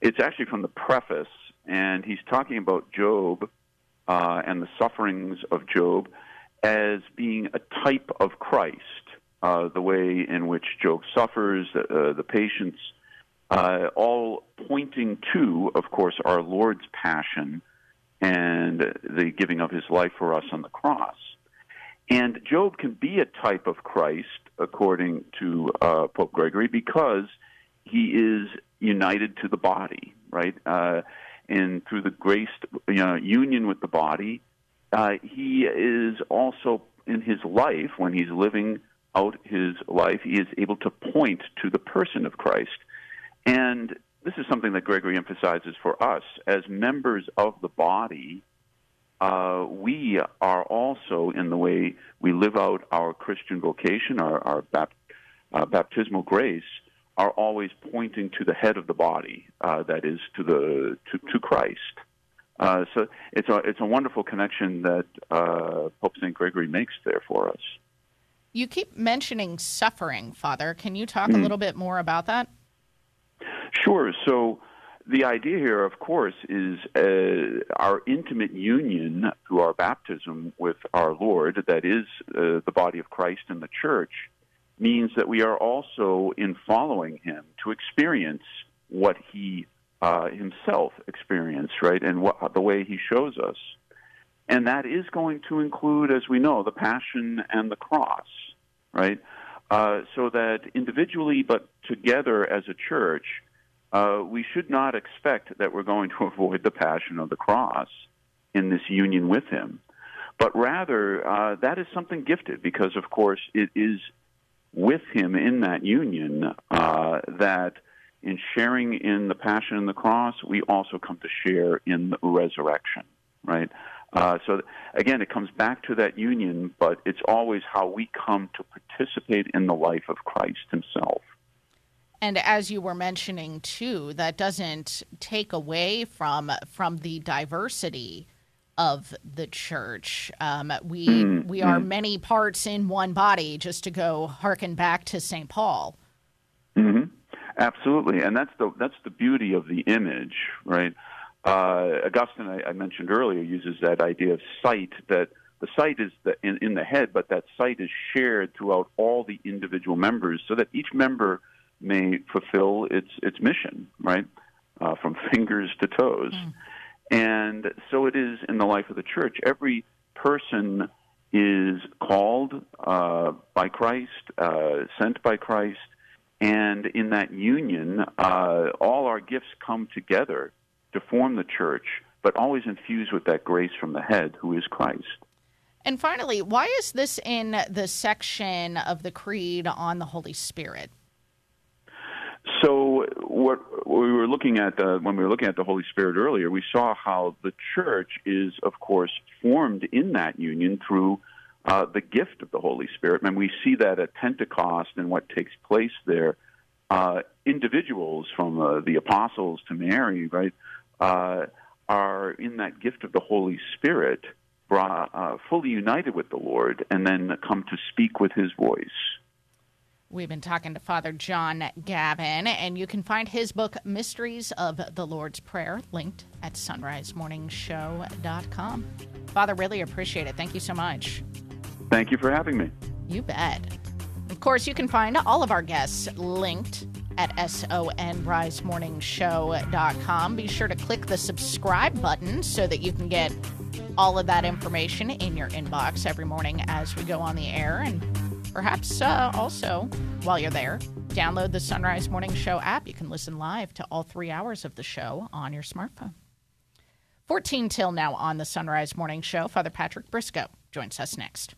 it's actually from the preface, and he's talking about Job uh, and the sufferings of Job as being a type of Christ, uh, the way in which Job suffers, uh, the patience uh, all pointing to, of course, our Lord's passion and the giving of his life for us on the cross. And Job can be a type of Christ, according to uh, Pope Gregory, because he is united to the body, right? Uh, and through the grace, you know, union with the body, uh, he is also in his life, when he's living out his life, he is able to point to the person of Christ. And this is something that Gregory emphasizes for us as members of the body. Uh, we are also, in the way we live out our Christian vocation, our, our bap- uh, baptismal grace, are always pointing to the head of the body, uh, that is, to the to, to Christ. Uh, so it's a it's a wonderful connection that uh, Pope Saint Gregory makes there for us. You keep mentioning suffering, Father. Can you talk a Mm. little bit more about that? Sure. So the idea here, of course, is uh, our intimate union through our baptism with our Lord, that is uh, the body of Christ and the church, means that we are also, in following him, to experience what he uh, himself experienced, right, and what, the way he shows us. And that is going to include, as we know, the passion and the cross, right? Uh, so that individually, but together as a church, uh, we should not expect that we're going to avoid the passion of the cross in this union with Him. But rather, uh, that is something gifted because, of course, it is with Him in that union uh, that in sharing in the passion and the cross, we also come to share in the resurrection, right? Uh, so again, it comes back to that union, but it's always how we come to participate in the life of Christ Himself. And as you were mentioning too, that doesn't take away from from the diversity of the church. Um, we Mm, we are mm. many parts in one body. Just to go harken back to St. Paul. hmm Absolutely, and that's the that's the beauty of the image, right? Uh, Augustine, I, I mentioned earlier, uses that idea of sight. That the sight is the, in, in the head, but that sight is shared throughout all the individual members, so that each member may fulfill its its mission, right, uh, from fingers to toes. And so it is in the life of the church. Every person is called uh, by Christ, uh, sent by Christ, and in that union, uh, all our gifts come together to form the church, but always infused with that grace from the head, who is Christ. And finally, why is this in the section of the Creed on the Holy Spirit? So, what we were looking at uh, when we were looking at the Holy Spirit earlier, we saw how the church is, of course, formed in that union through uh, the gift of the Holy Spirit, and we see that at Pentecost and what takes place there. Uh, individuals, from uh, the apostles to Mary, right, uh, are in that gift of the Holy Spirit, brought, uh, fully united with the Lord, and then come to speak with His voice. We've been talking to Father John Gavin, and you can find his book, Mysteries of the Lord's Prayer, linked at sonrisemorningshow.com. Father, really appreciate it. Thank you so much. Thank you for having me. You bet. Of course, you can find all of our guests linked at sonrisemorningshow.com. Be sure to click the subscribe button so that you can get all of that information in your inbox every morning as we go on the air. And perhaps uh, also, while you're there, download the Sunrise Morning Show app. You can listen live to all three hours of the show on your smartphone. 14 till now on the Sunrise Morning Show. Father Patrick Briscoe joins us next.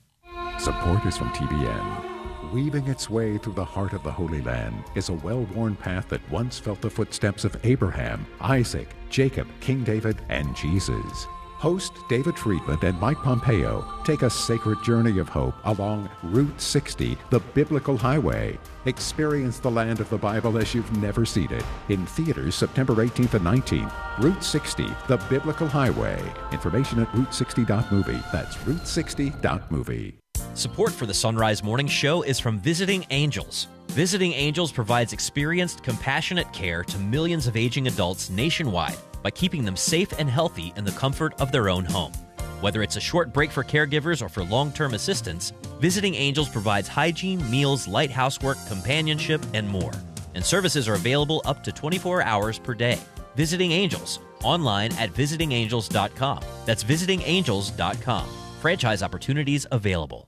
Support is from TBN. Weaving its way through the heart of the Holy Land is a well worn path that once felt the footsteps of Abraham, Isaac, Jacob, King David, and Jesus. Host David Friedman and Mike Pompeo take a sacred journey of hope along Route 60, the biblical highway. Experience the land of the Bible as you've never seen it. In theaters September 18th and 19th. Route 60, the biblical highway. Information at route60.movie. That's route60.movie. Support for the Sunrise Morning Show is from Visiting Angels. Visiting Angels provides experienced, compassionate care to millions of aging adults nationwide by keeping them safe and healthy in the comfort of their own home. Whether it's a short break for caregivers or for long term assistance, Visiting Angels provides hygiene, meals, light housework, companionship, and more. And services are available up to 24 hours per day. Visiting Angels, online at visitingangels.com. That's visitingangels.com. Franchise opportunities available.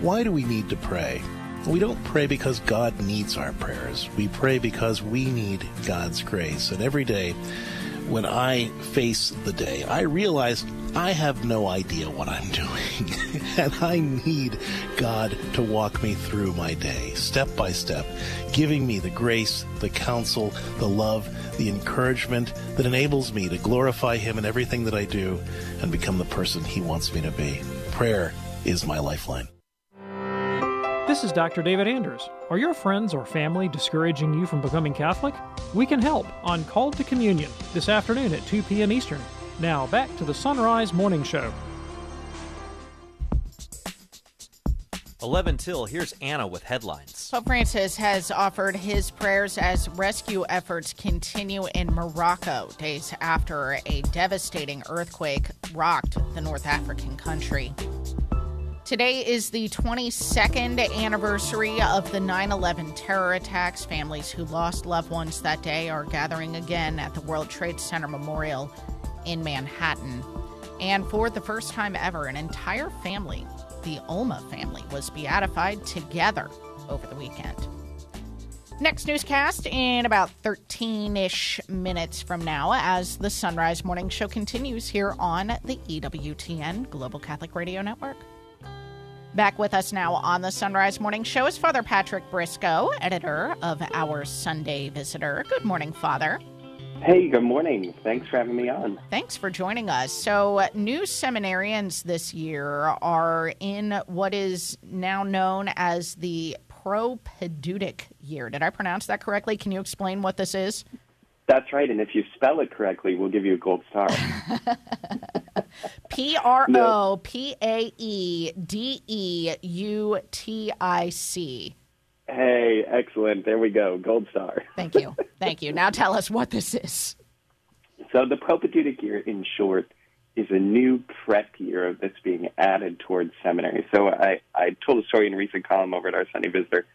Why do we need to pray? We don't pray because God needs our prayers. We pray because we need God's grace. And every day, when I face the day, I realize I have no idea what I'm doing. and I need God to walk me through my day, step by step, giving me the grace, the counsel, the love, the encouragement that enables me to glorify Him in everything that I do and become the person He wants me to be. Prayer is my lifeline. This is Dr. David Anders. Are your friends or family discouraging you from becoming Catholic? We can help on Called to Communion this afternoon at 2 p.m. Eastern. Now, back to the Sunrise Morning Show. 11 till, here's Anna with headlines. Pope Francis has offered his prayers as rescue efforts continue in Morocco days after a devastating earthquake rocked the North African country. Today is the 22nd anniversary of the 9 11 terror attacks. Families who lost loved ones that day are gathering again at the World Trade Center Memorial in Manhattan. And for the first time ever, an entire family, the Ulma family, was beatified together over the weekend. Next newscast in about 13 ish minutes from now as the Sunrise Morning Show continues here on the EWTN Global Catholic Radio Network. Back with us now on the Sunrise Morning Show is Father Patrick Briscoe, editor of our Sunday Visitor. Good morning, Father. Hey, good morning. Thanks for having me on. Thanks for joining us. So, uh, new seminarians this year are in what is now known as the propaedeutic year. Did I pronounce that correctly? Can you explain what this is? That's right. And if you spell it correctly, we'll give you a gold star. P R O P A E D E U T I C. Hey, excellent. There we go. Gold star. Thank you. Thank you. Now tell us what this is. So, the propaedeutic year, in short, is a new prep year that's being added towards seminary. So, I, I told a story in a recent column over at our Sunday Visitor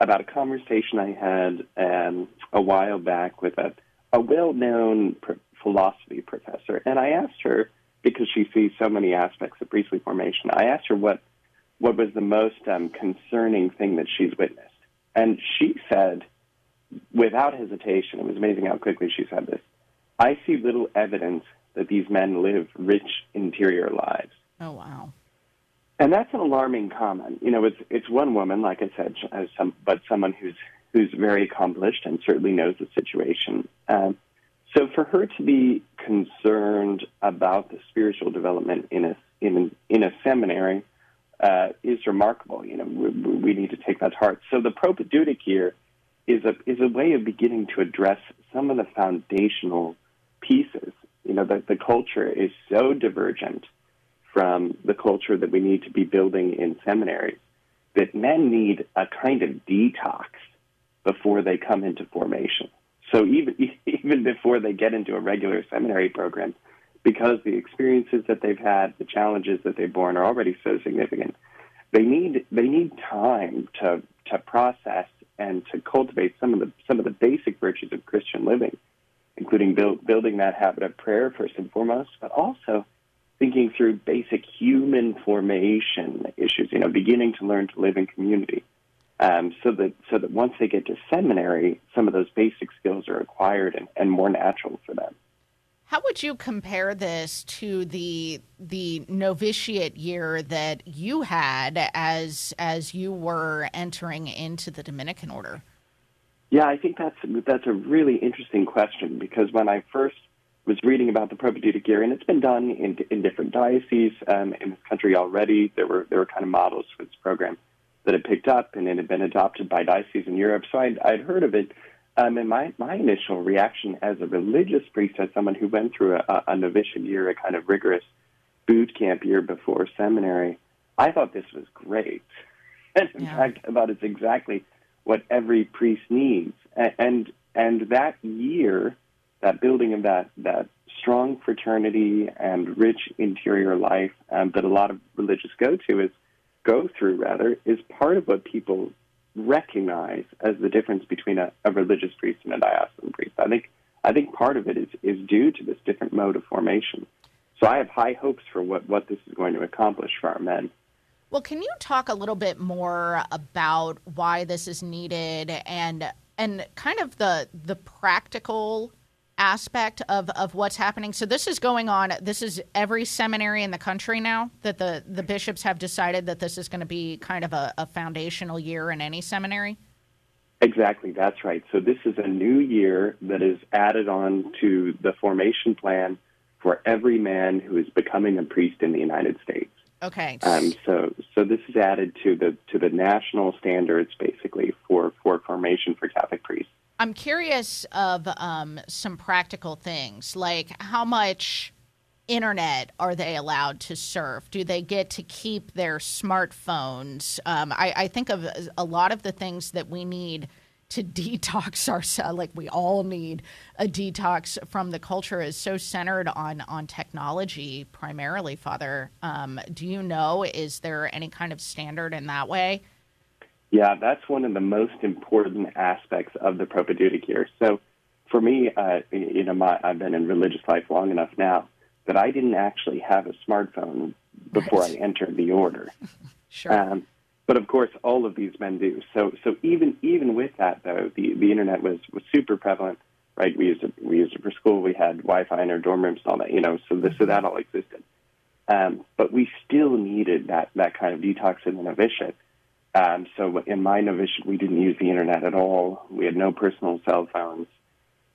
about a conversation I had um, a while back with a, a well known pr- philosophy professor. And I asked her, because she sees so many aspects of priestly formation, I asked her what, what was the most um, concerning thing that she's witnessed. And she said, without hesitation, it was amazing how quickly she said this I see little evidence that these men live rich interior lives. Oh, wow. And that's an alarming comment. You know, it's it's one woman, like I said, as some, but someone who's who's very accomplished and certainly knows the situation. Um, so for her to be concerned about the spiritual development in a in in a seminary uh, is remarkable. You know, we, we need to take that to heart. So the propaedeutic year is a is a way of beginning to address some of the foundational pieces. You know, the, the culture is so divergent from the culture that we need to be building in seminaries that men need a kind of detox before they come into formation. So even even before they get into a regular seminary program, because the experiences that they've had, the challenges that they've borne are already so significant, they need they need time to to process and to cultivate some of the some of the basic virtues of Christian living, including build, building that habit of prayer first and foremost, but also thinking through basic human formation issues. You know, beginning to learn to live in community, um, so that so that once they get to seminary, some of those basic skills are acquired and, and more natural for them. How would you compare this to the the novitiate year that you had as as you were entering into the Dominican order? Yeah, I think that's that's a really interesting question because when I first was reading about the propaedeutic year, and it's been done in in different dioceses um, in this country already. There were there were kind of models for this program that had picked up, and it had been adopted by dioceses in Europe. So I'd, I'd heard of it um, and my, my initial reaction as a religious priest, as someone who went through a, a novitiate year, a kind of rigorous boot camp year before seminary, I thought this was great. And in Yeah. fact, I thought it's exactly what every priest needs. And, and and that year, that building of that that strong fraternity and rich interior life um, that a lot of religious go to is go through rather is part of what people recognize as the difference between a, a religious priest and a diocesan priest. I think I think part of it is, is due to this different mode of formation. So I have high hopes for what, what this is going to accomplish for our men. Well, can you talk a little bit more about why this is needed and and kind of the the practical aspect of, of what's happening? So this is going on. This is every seminary in the country now that the, the bishops have decided that this is going to be kind of a, a foundational year in any seminary. Exactly, that's right. So this is a new year that is added on to the formation plan for every man who is becoming a priest in the United States. Okay. Um, so, so this is added to the to the national standards, basically for for formation for Catholic priests. I'm curious of um, some practical things, like how much internet are they allowed to surf? Do they get to keep their smartphones? Um, I, I think of a lot of the things that we need to detox ourselves. Like we all need a detox from the culture is so centered on on technology primarily. Father, um, do you know? Is there any kind of standard in that way? Yeah, that's one of the most important aspects of the propaedeutic year. So, for me, uh, you know, my, I've been in religious life long enough now that I didn't actually have a smartphone before right. I entered the order. sure. Um, but of course, all of these men do. So, so even even with that, though, the, the internet was, was super prevalent, right? We used it we used it for school. We had Wi-Fi in our dorm rooms and all that, you know. So this so that all existed. Um, but we still needed that that kind of detox in the novitiate. Um, so in my novitiate, we didn't use the internet at all. We had no personal cell phones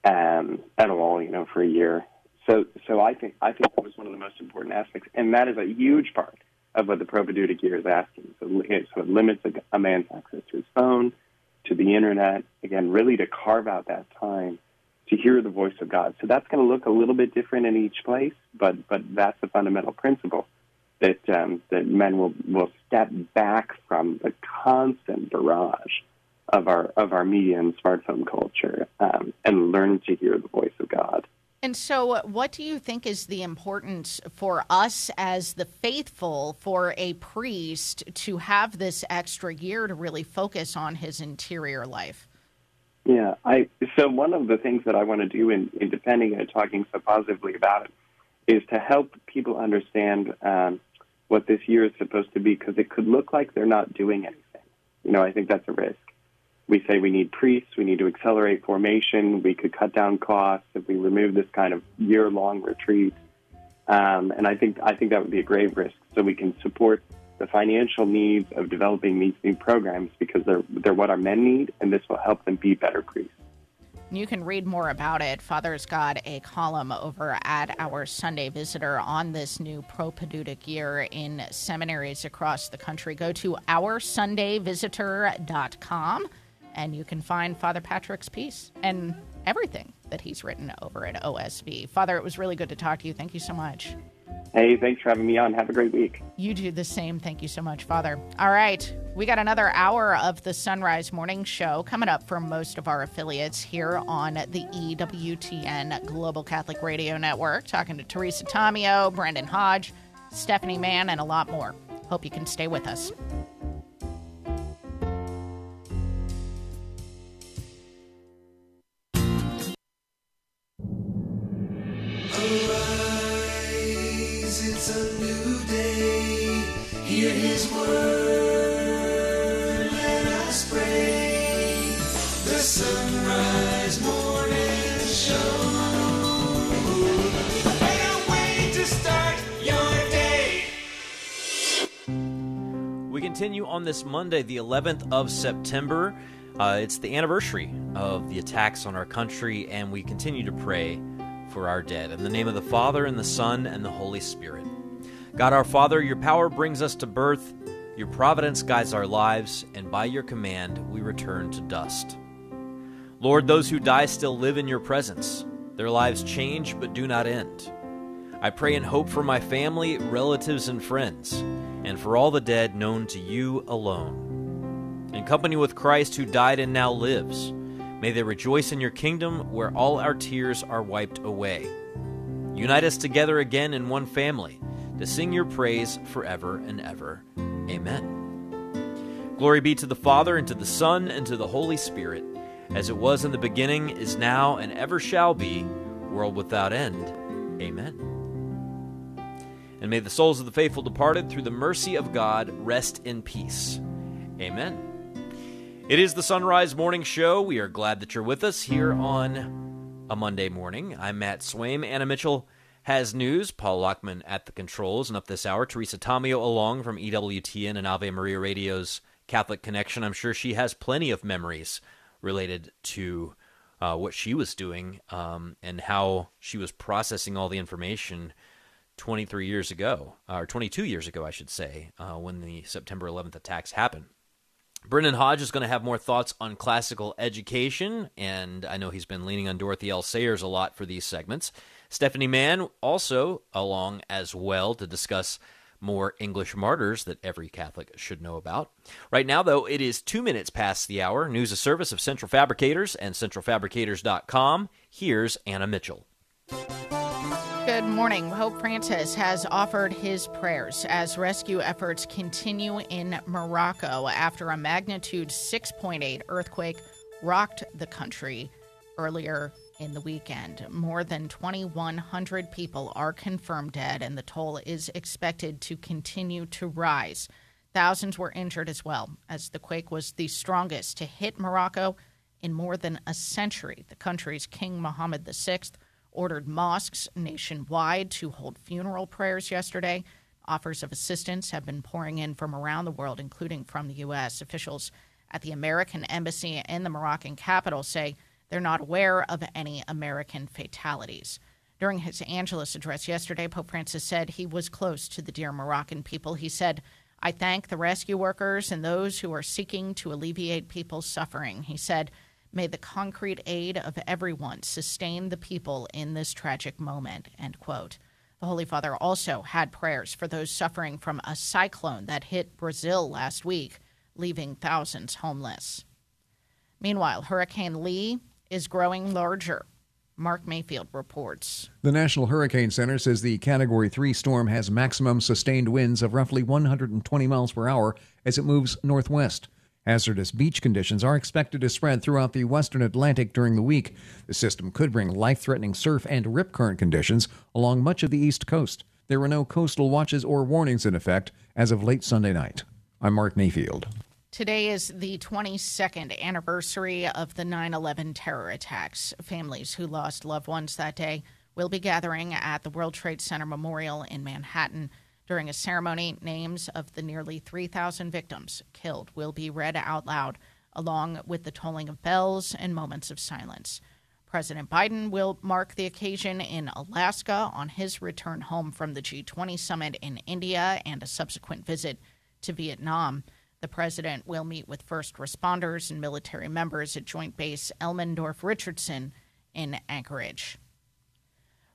um, at all, you know, for a year. So, so I think I think that was one of the most important aspects, and that is a huge part of what the propaedeutic year is asking. So, it, so it limits a, a man's access to his phone, to the internet. Again, really to carve out that time to hear the voice of God. So that's going to look a little bit different in each place, but but that's a fundamental principle that um, that men will will step back from the constant barrage of our of our media and smartphone culture um, and learn to hear the voice of God. And so, what do you think is the importance for us as the faithful for a priest to have this extra year to really focus on his interior life? Yeah, I so one of the things that I want to do in, in defending and talking so positively about it is to help people understand um, what this year is supposed to be because it could look like they're not doing anything. You know, I think that's a risk we say we need priests, we need to accelerate formation, we could cut down costs if we remove this kind of year-long retreat. Um, and I think I think that would be a grave risk. So we can support the financial needs of developing these new programs because they're they're what our men need, and this will help them be better priests. You can read more about it. Father's got a column over at our Sunday Visitor on this new propaedeutic year in seminaries across the country. Go to oursundayvisitor.com and you can find Father Patrick's piece and everything that he's written over at OSV. Father, it was really good to talk to you. Thank you so much. Hey, thanks for having me on. Have a great week. You do the same. Thank you so much, Father. All right. We got another hour of the Sunrise Morning Show coming up for most of our affiliates here on the EWTN Global Catholic Radio Network. Talking to Teresa Tomeo, Brendan Hodge, Stephanie Mann, and a lot more. Hope you can stay with us. A new day. Hear his word, let us pray. The sunrise morning wait to start your day. We continue on this Monday, the 11th of September. Uh, it's the anniversary of the attacks on our country, and we continue to pray for our dead. In the name of the Father, and the Son, and the Holy Spirit. God our Father, your power brings us to birth, your providence guides our lives, and by your command we return to dust. Lord, those who die still live in your presence. Their lives change but do not end. I pray and hope for my family, relatives, and friends, and for all the dead known to you alone. In company with Christ who died and now lives, may they rejoice in your kingdom where all our tears are wiped away. Unite us together again in one family to sing your praise forever and ever. Amen. Glory be to the Father, and to the Son, and to the Holy Spirit, as it was in the beginning, is now, and ever shall be, world without end. Amen. And may the souls of the faithful departed, through the mercy of God, rest in peace. Amen. It is the Sunrise Morning Show. We are glad that you're with us here on a Monday morning. I'm Matt Swaim. Anna Mitchell has news. Paul Lockman at the controls. And up this hour, Teresa Tomeo along from EWTN and Ave Maria Radio's Catholic Connection. I'm sure she has plenty of memories related to uh, what she was doing um, and how she was processing all the information 23 years ago, or 22 years ago, I should say, uh, when the September 11th attacks happened. Brendan Hodge is going to have more thoughts on classical education, and I know he's been leaning on Dorothy L. Sayers a lot for these segments. Stephanie Mann also along as well to discuss more English martyrs that every Catholic should know about. Right now, though, it is two minutes past the hour. News of service of Central Fabricators and centralfabricators.com. Here's Anna Mitchell. Good morning. Pope Francis has offered his prayers as rescue efforts continue in Morocco after a magnitude 6.8 earthquake rocked the country earlier in the weekend. More than 2,100 people are confirmed dead, and the toll is expected to continue to rise. Thousands were injured as well, as the quake was the strongest to hit Morocco in more than a century. The country's King Mohammed VI ordered mosques nationwide to hold funeral prayers yesterday. Offers of assistance have been pouring in from around the world, including from the U.S. Officials at the American Embassy in the Moroccan capital say they're not aware of any American fatalities. During his Angelus address yesterday, Pope Francis said he was close to the dear Moroccan people. He said, I thank the rescue workers and those who are seeking to alleviate people's suffering. He said, May the concrete aid of everyone sustain the people in this tragic moment. End quote. The Holy Father also had prayers for those suffering from a cyclone that hit Brazil last week, leaving thousands homeless. Meanwhile, Hurricane Lee is growing larger. Mark Mayfield reports. The National Hurricane Center says the Category 3 storm has maximum sustained winds of roughly 120 miles per hour as it moves northwest. Hazardous beach conditions are expected to spread throughout the western Atlantic during the week. The system could bring life threatening surf and rip current conditions along much of the east coast. There were no coastal watches or warnings in effect as of late Sunday night. I'm Mark Mayfield. Today is the 22nd anniversary of the 9 11 terror attacks. Families who lost loved ones that day will be gathering at the World Trade Center Memorial in Manhattan. During a ceremony, names of the nearly 3,000 victims killed will be read out loud, along with the tolling of bells and moments of silence. President Biden will mark the occasion in Alaska on his return home from the G20 summit in India and a subsequent visit to Vietnam. The president will meet with first responders and military members at Joint Base Elmendorf Richardson in Anchorage.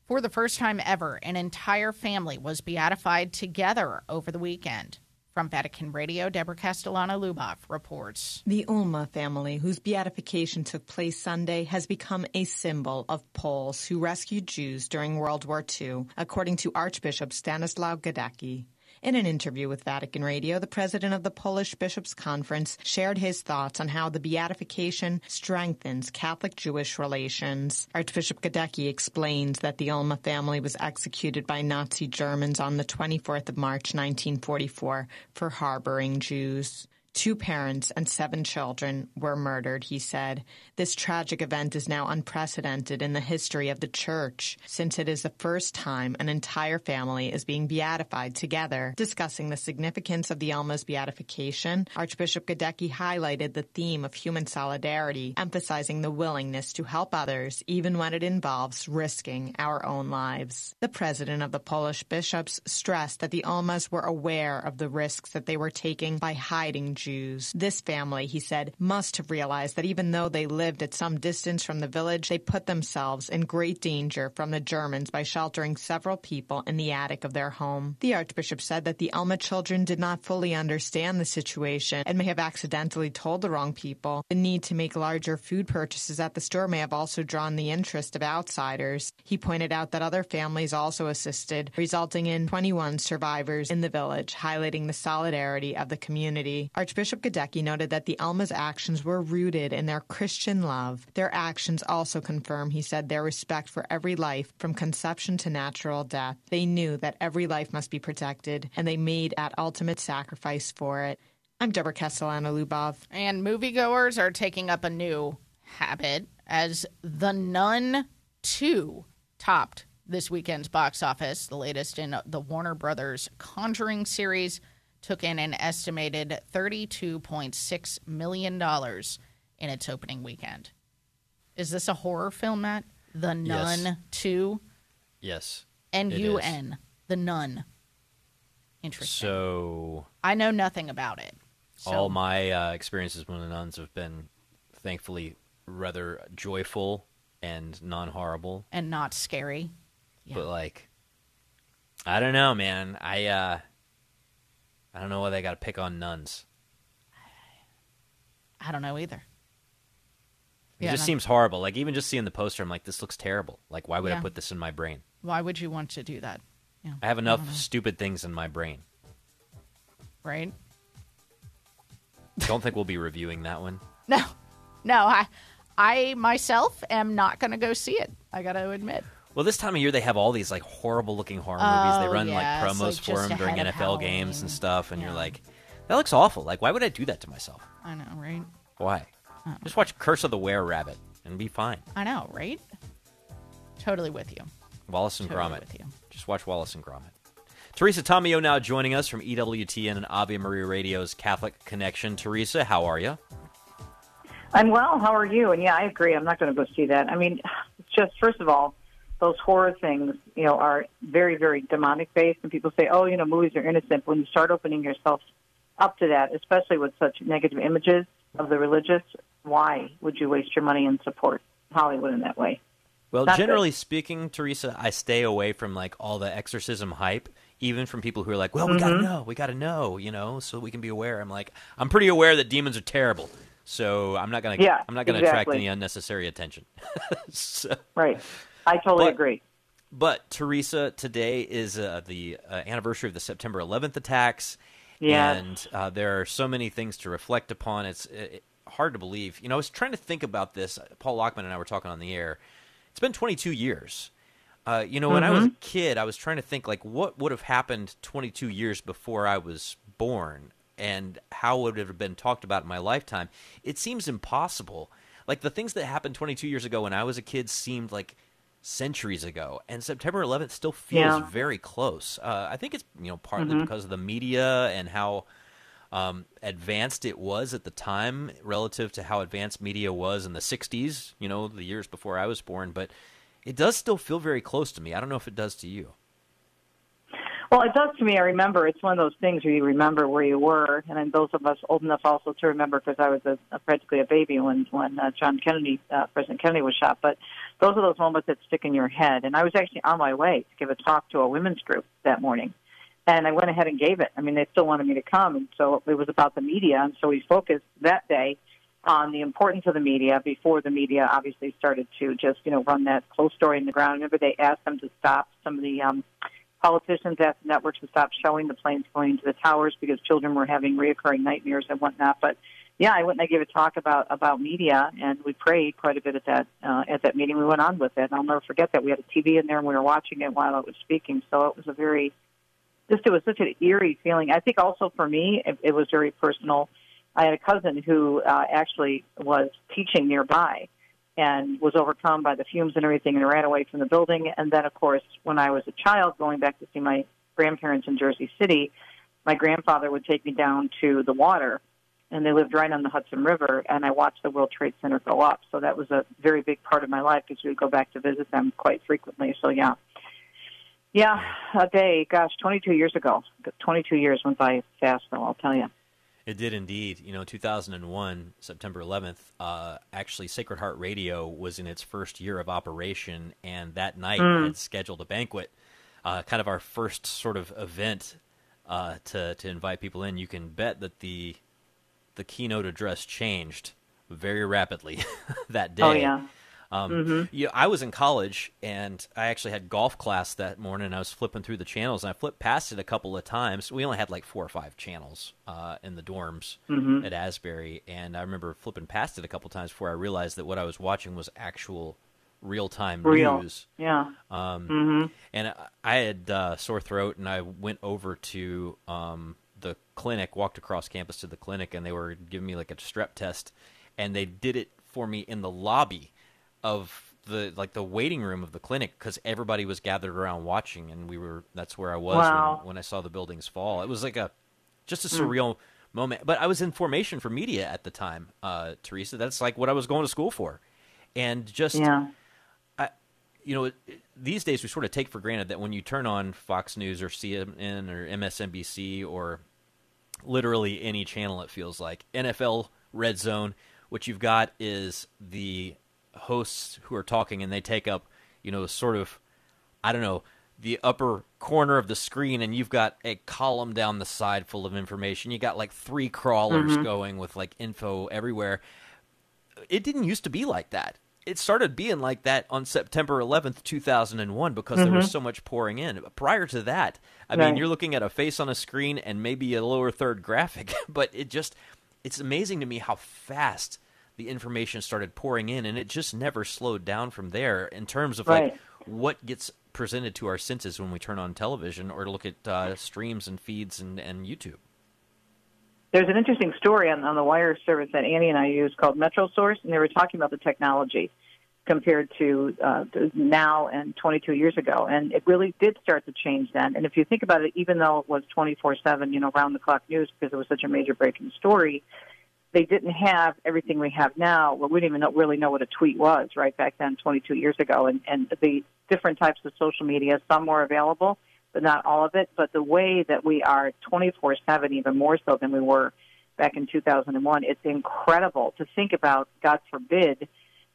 For the first time ever, an entire family was beatified together over the weekend. From Vatican Radio, Deborah Castellano Lubov reports. The Ulma family, whose beatification took place Sunday, has become a symbol of Poles who rescued Jews during World War II, according to Archbishop Stanislaw Gadecki. In an interview with Vatican Radio, the president of the Polish Bishops' Conference shared his thoughts on how the beatification strengthens Catholic Jewish relations. Archbishop Gadecki explains that the Ulma family was executed by Nazi Germans on the 24th of March 1944 for harboring Jews. Two parents and seven children were murdered, he said. This tragic event is now unprecedented in the history of the Church, since it is the first time an entire family is being beatified together. Discussing the significance of the Ulma's beatification, Archbishop Gadecki highlighted the theme of human solidarity, emphasizing the willingness to help others even when it involves risking our own lives. The president of the Polish bishops stressed that the Ulmas were aware of the risks that they were taking by hiding Jews. This family, he said, must have realized that even though they lived at some distance from the village, they put themselves in great danger from the Germans by sheltering several people in the attic of their home. The Archbishop said that the Ulma children did not fully understand the situation and may have accidentally told the wrong people. The need to make larger food purchases at the store may have also drawn the interest of outsiders. He pointed out that other families also assisted, resulting in 21 survivors in the village, highlighting the solidarity of the community. Gadecki noted that the Ulma's actions were rooted in their Christian love. Their actions also confirm, he said, their respect for every life from conception to natural death. They knew that every life must be protected, and they made that ultimate sacrifice for it. I'm Deborah Castellano Lubov. And moviegoers are taking up a new habit as The Nun 2 topped this weekend's box office. The latest in the Warner Brothers Conjuring series took in an estimated $32.6 million in its opening weekend. Is this a horror film, Matt? The Nun Yes. 2? Yes. N it U is. N. The Nun. Interesting. So I know nothing about it. So all my uh, experiences with the nuns have been thankfully rather joyful and non-horrible. and not scary. But like, I don't know, man. I uh, I don't know why they got to pick on nuns. I don't know either. It Yeah, just no. seems horrible. Like even just seeing the poster, I'm like, this looks terrible. Like, why would Yeah. I put this in my brain? Why would you want to do that? Yeah. I have enough know. stupid things in my brain. right? Don't think we'll be reviewing that one. No, no. I, I myself am not going to go see it. I got to admit. Well, this time of year they have all these like horrible looking horror movies. They Oh, run yeah, like it's, promos like, for them during ahead of NFL games and stuff, and you're like, that looks awful. Like, why would I do that to myself? I know, right? Why? Uh-uh. Just watch Curse of the Were Rabbit and be fine. I know, right? Totally with you. Wallace and Totally Gromit. with you. Just watch Wallace and Gromit. Teresa Tomeo now joining us from EWTN and Ave Maria Radio's Catholic Connection. Teresa, how are you? I'm well. How are you? And yeah, I agree. I'm not going to go see that. I mean, it's just first of all, those horror things, you know, are very, very demonic based, and people say, oh, you know, movies are innocent. But when you start opening yourself up to that, especially with such negative images of the religious, why would you waste your money and support Hollywood in that way? Well, Not good. generally speaking, Teresa, I stay away from like all the exorcism hype, even from people who are like, "Well, we got to mm-hmm. know, we got to know," you know, so we can be aware. I'm like, I'm pretty aware that demons are terrible, so I'm not gonna, Yeah, I'm not gonna attract any unnecessary attention. so, Right. I totally But- agree. But Teresa, today is uh, the uh, anniversary of the September 11th attacks, Yes. and uh, there are so many things to reflect upon. It's uh, hard to believe. You know, I was trying to think about this. Paul Lockman and I were talking on the air. It's been 22 years. Uh, you know, when I was a Mhm. kid, I was trying to think like what would have happened 22 years before I was born, and how would it have been talked about in my lifetime. It seems impossible. Like the things that happened 22 years ago when I was a kid seemed like centuries ago, and September 11th still feels Yeah. very close. Uh, I think it's you know partly Mhm. because of the media and how um, advanced it was at the time relative to how advanced media was in the 60s, you know, the years before I was born. But it does still feel very close to me. I don't know if it does to you. Well, it does to me. I remember it's one of those things where you remember where you were, and then those of us old enough also to remember because I was a, a practically a baby when when uh, John Kennedy, uh, President Kennedy, was shot. But those are those moments that stick in your head. And I was actually on my way to give a talk to a women's group that morning, and I went ahead and gave it. I mean, they still wanted me to come, and so it was about the media, and so we focused that day on the importance of the media before the media obviously started to just you know run that close story in the ground. Remember, they asked them to stop some of the um, politicians asked the networks to stop showing the planes going into the towers because children were having reoccurring nightmares and whatnot. But yeah, I went and I gave a talk about about media, and we prayed quite a bit at that uh, at that meeting. We went on with it, and I'll never forget that we had a TV in there and we were watching it while I was speaking. So it was a very just it was such an eerie feeling. I think also for me, it, it was very personal. I had a cousin who uh, actually was teaching nearby and was overcome by the fumes and everything and ran away from the building. And then, of course, when I was a child, going back to see my grandparents in Jersey City, my grandfather would take me down to the water, and they lived right on the Hudson River, and I watched the World Trade Center go up. So that was a very big part of my life because we would go back to visit them quite frequently. So, yeah. Yeah, a day, gosh, 22 years ago. 22 years went by fast, though, I'll tell you. It did indeed. You know, 2001, September 11th, uh, actually, Sacred Heart Radio was in its first year of operation, and that night Mm. had scheduled a banquet, uh, kind of our first sort of event uh, to to invite people in. You can bet that the the keynote address changed very rapidly that day. Oh, yeah. Um, Mhm. yeah, I was in college and I actually had golf class that morning. And I was flipping through the channels and I flipped past it a couple of times. We only had like four or five channels uh, in the dorms Mhm. at Asbury, and I remember flipping past it a couple of times before I realized that what I was watching was actual real time Real. news. Yeah. Um, Mhm. And I- I had uh, sore throat, and I went over to um, clinic, walked across campus to the clinic, and they were giving me like a strep test, and they did it for me in the lobby of the like the waiting room of the clinic because everybody was gathered around watching, and we were that's where I was Wow. when, when I saw the buildings fall. It was like a just a Mm. surreal moment. But I was in formation for media at the time, uh, Teresa. That's like what I was going to school for, and just Yeah. I, you know, these days we sort of take for granted that when you turn on Fox News or CNN or MSNBC or literally any channel, it feels like NFL Red Zone, what you've got is the hosts who are talking and they take up, you know, sort of, I don't know, the upper corner of the screen and you've got a column down the side full of information. You got like three crawlers Mhm. going with like info everywhere it didn't used to be like that. It started being like that on September 11th, 2001, because there was Mhm. so much pouring in. Prior to that, I mean, you're looking at a face on a screen and maybe a lower third graphic, but it just, it's amazing to me how fast the information started pouring in, and it just never slowed down from there in terms of Right. like what gets presented to our senses when we turn on television or to look at uh, streams and feeds and, and YouTube. There's an interesting story on, on the wire service that Annie and I use called Metro Source, and they were talking about the technology compared to uh, now and 22 years ago, and it really did start to change then. And if you think about it, even though it was 24/7, you know, round the clock news because it was such a major breaking story, they didn't have everything we have now. Well, we didn't even know, really know what a tweet was right back then, 22 years ago, and and the different types of social media. Some were available, but not all of it. But the way that we are 24/7, even more so than we were back in 2001, it's incredible to think about. God forbid.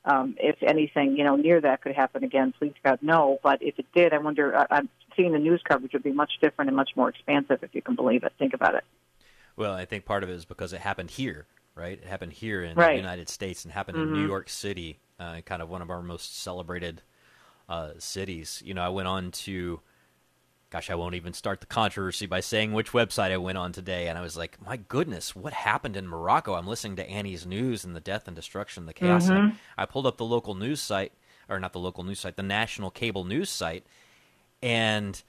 Um, if anything, you know, near that could happen again, please God, no. But if it did, I wonder. I, I'm seeing the news coverage would be much different and much more expansive, if you can believe it. Think about it. Well, I think part of it is because it happened here, right? It happened here in Right. the United States and happened in Mhm. New York City, uh, kind of one of our most celebrated uh, cities. You know, I went on to, gosh, I won't even start the controversy by saying which website I went on today, and I was like, my goodness, what happened in Morocco? I'm listening to Annie's news and the death and destruction, the chaos. Mhm. I pulled up the local news site, or not the local news site, the national cable news site, and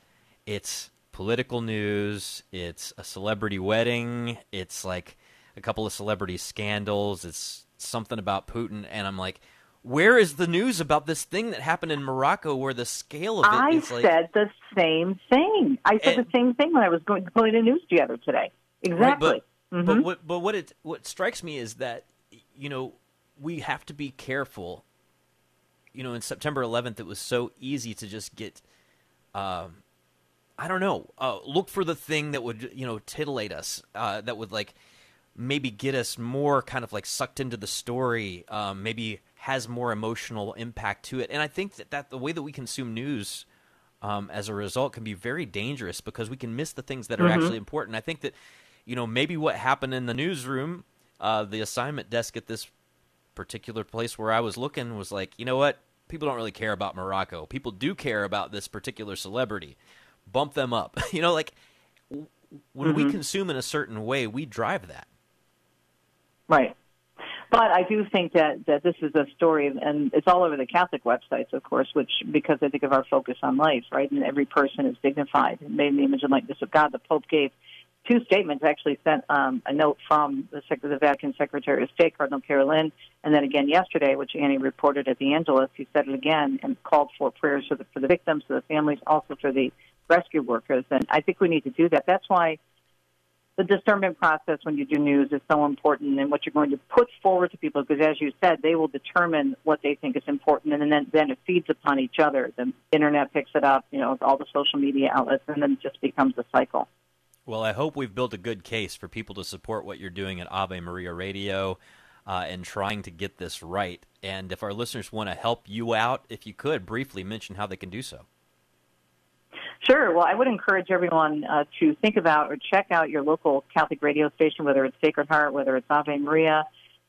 it's political news, it's a celebrity wedding, it's like a couple of celebrity scandals, it's something about Putin, and I'm like, where is the news about this thing that happened in Morocco where the scale of it I is like said the same thing. I said the same thing when I was going putting the news together today. Exactly. Right, but, Mhm. but what but what it what strikes me is that you know we have to be careful. You know, in September 11th, it was so easy to just get, um, I don't know, uh, look for the thing that would you know titillate us, uh, that would like maybe get us more kind of like sucked into the story, um, maybe has more emotional impact to it. And I think that, that the way that we consume news um, as a result can be very dangerous because we can miss the things that are Mhm. actually important. I think that, you know, maybe what happened in the newsroom, uh, the assignment desk at this particular place where I was looking was like, you know what? People don't really care about Morocco. People do care about this particular celebrity. Bump them up. you know, like when we Mhm. consume in a certain way, we drive that. Right. But I do think that, that this is a story, and it's all over the Catholic websites, of course, which because I think of our focus on life, right? And every person is dignified and made in the image and likeness of God. The Pope gave two statements, actually sent um, a note from the, Sec- the Vatican Secretary of State, Cardinal Parolin, and then again yesterday, which Annie reported at the Angelus. He said it again and called for prayers for the, for the victims, for the families, also for the rescue workers. And I think we need to do that. That's why the discernment process when you do news is so important and what you're going to put forward to people because as you said they will determine what they think is important and then then it feeds upon each other the internet picks it up you know all the social media outlets and then it just becomes a cycle Well, I hope we've built a good case for people to support what you're doing at Ave Maria Radio uh, and trying to get this right. And if our listeners want to help you out, if you could briefly mention how they can do so. Sure. Well, I would encourage everyone uh, to think about or check out your local Catholic radio station, whether it's Sacred Heart, whether it's Ave Maria,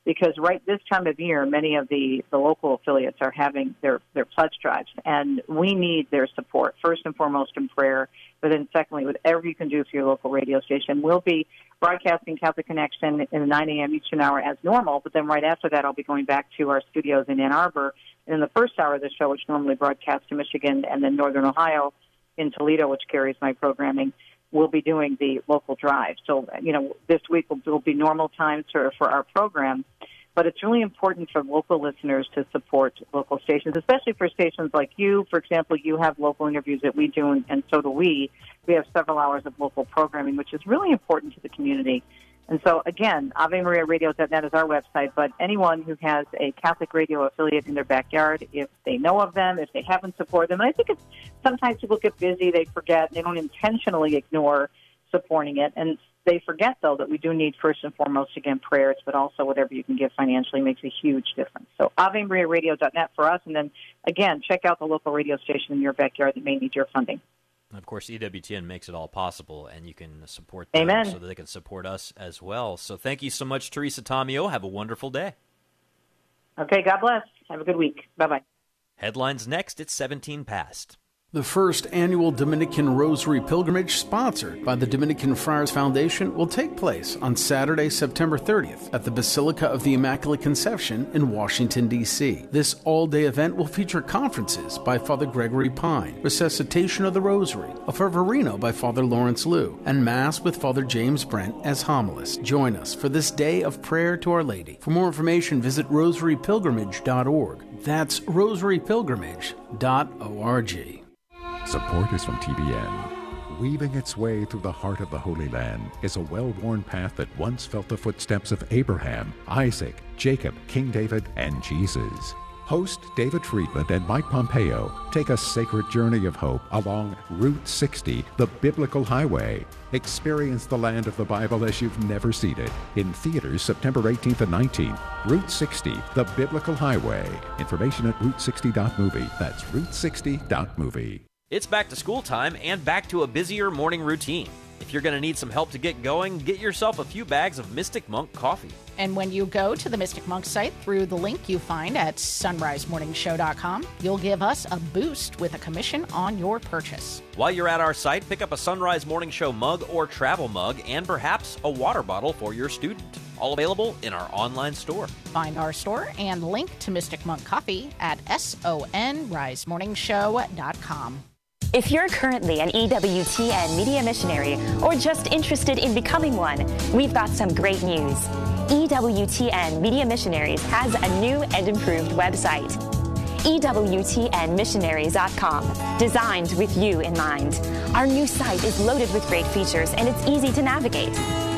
because right this time of year, many of the, the local affiliates are having their, their pledge drives, and we need their support, first and foremost in prayer, but then secondly, whatever you can do for your local radio station. We'll be broadcasting Catholic Connection in the 9 a.m. each Eastern hour as normal, but then right after that, I'll be going back to our studios in Ann Arbor. And in the first hour of the show, which normally broadcasts to Michigan and then Northern Ohio, in Toledo, which carries my programming, we'll be doing the local drive. So, you know, this week will, will be normal times for, for our program, but it's really important for local listeners to support local stations, especially for stations like you. For example, you have local interviews that we do, and, and so do we. We have several hours of local programming, which is really important to the community. And so, again, AveMariaRadio.net is our website, but anyone who has a Catholic radio affiliate in their backyard, if they know of them, if they haven't supported them, and I think it's sometimes people get busy, they forget, they don't intentionally ignore supporting it. And they forget, though, that we do need first and foremost, again, prayers, but also whatever you can give financially makes a huge difference. So, AveMariaRadio.net for us, and then, again, check out the local radio station in your backyard that may need your funding. Of course, EWTN makes it all possible, and you can support them Amen. so that they can support us as well. So thank you so much, Teresa Tomeo. Have a wonderful day. Okay, God bless. Have a good week. Bye bye. Headlines next. It's 17 past. The first annual Dominican Rosary Pilgrimage, sponsored by the Dominican Friars Foundation, will take place on Saturday, September 30th at the Basilica of the Immaculate Conception in Washington, D.C. This all day event will feature conferences by Father Gregory Pine, Resuscitation of the Rosary, a Fervorino by Father Lawrence Lew, and Mass with Father James Brent as homilist. Join us for this day of prayer to Our Lady. For more information, visit rosarypilgrimage.org. That's rosarypilgrimage.org. Support is from TBN. Weaving its way through the heart of the Holy Land is a well worn path that once felt the footsteps of Abraham, Isaac, Jacob, King David, and Jesus. Host David Friedman and Mike Pompeo take a sacred journey of hope along Route 60, the biblical highway. Experience the land of the Bible as you've never seen it. In theaters September 18th and 19th. Route 60, the biblical highway. Information at route60.movie. That's route60.movie. It's back to school time and back to a busier morning routine. If you're going to need some help to get going, get yourself a few bags of Mystic Monk coffee. And when you go to the Mystic Monk site through the link you find at sonrisemorningshow.com, you'll give us a boost with a commission on your purchase. While you're at our site, pick up a Sunrise Morning Show mug or travel mug and perhaps a water bottle for your student. All available in our online store. Find our store and link to Mystic Monk Coffee at sonrisemorningshow.com. If you're currently an EWTN media missionary or just interested in becoming one, we've got some great news. EWTN Media Missionaries has a new and improved website. EWTNmissionaries.com, designed with you in mind. Our new site is loaded with great features and it's easy to navigate.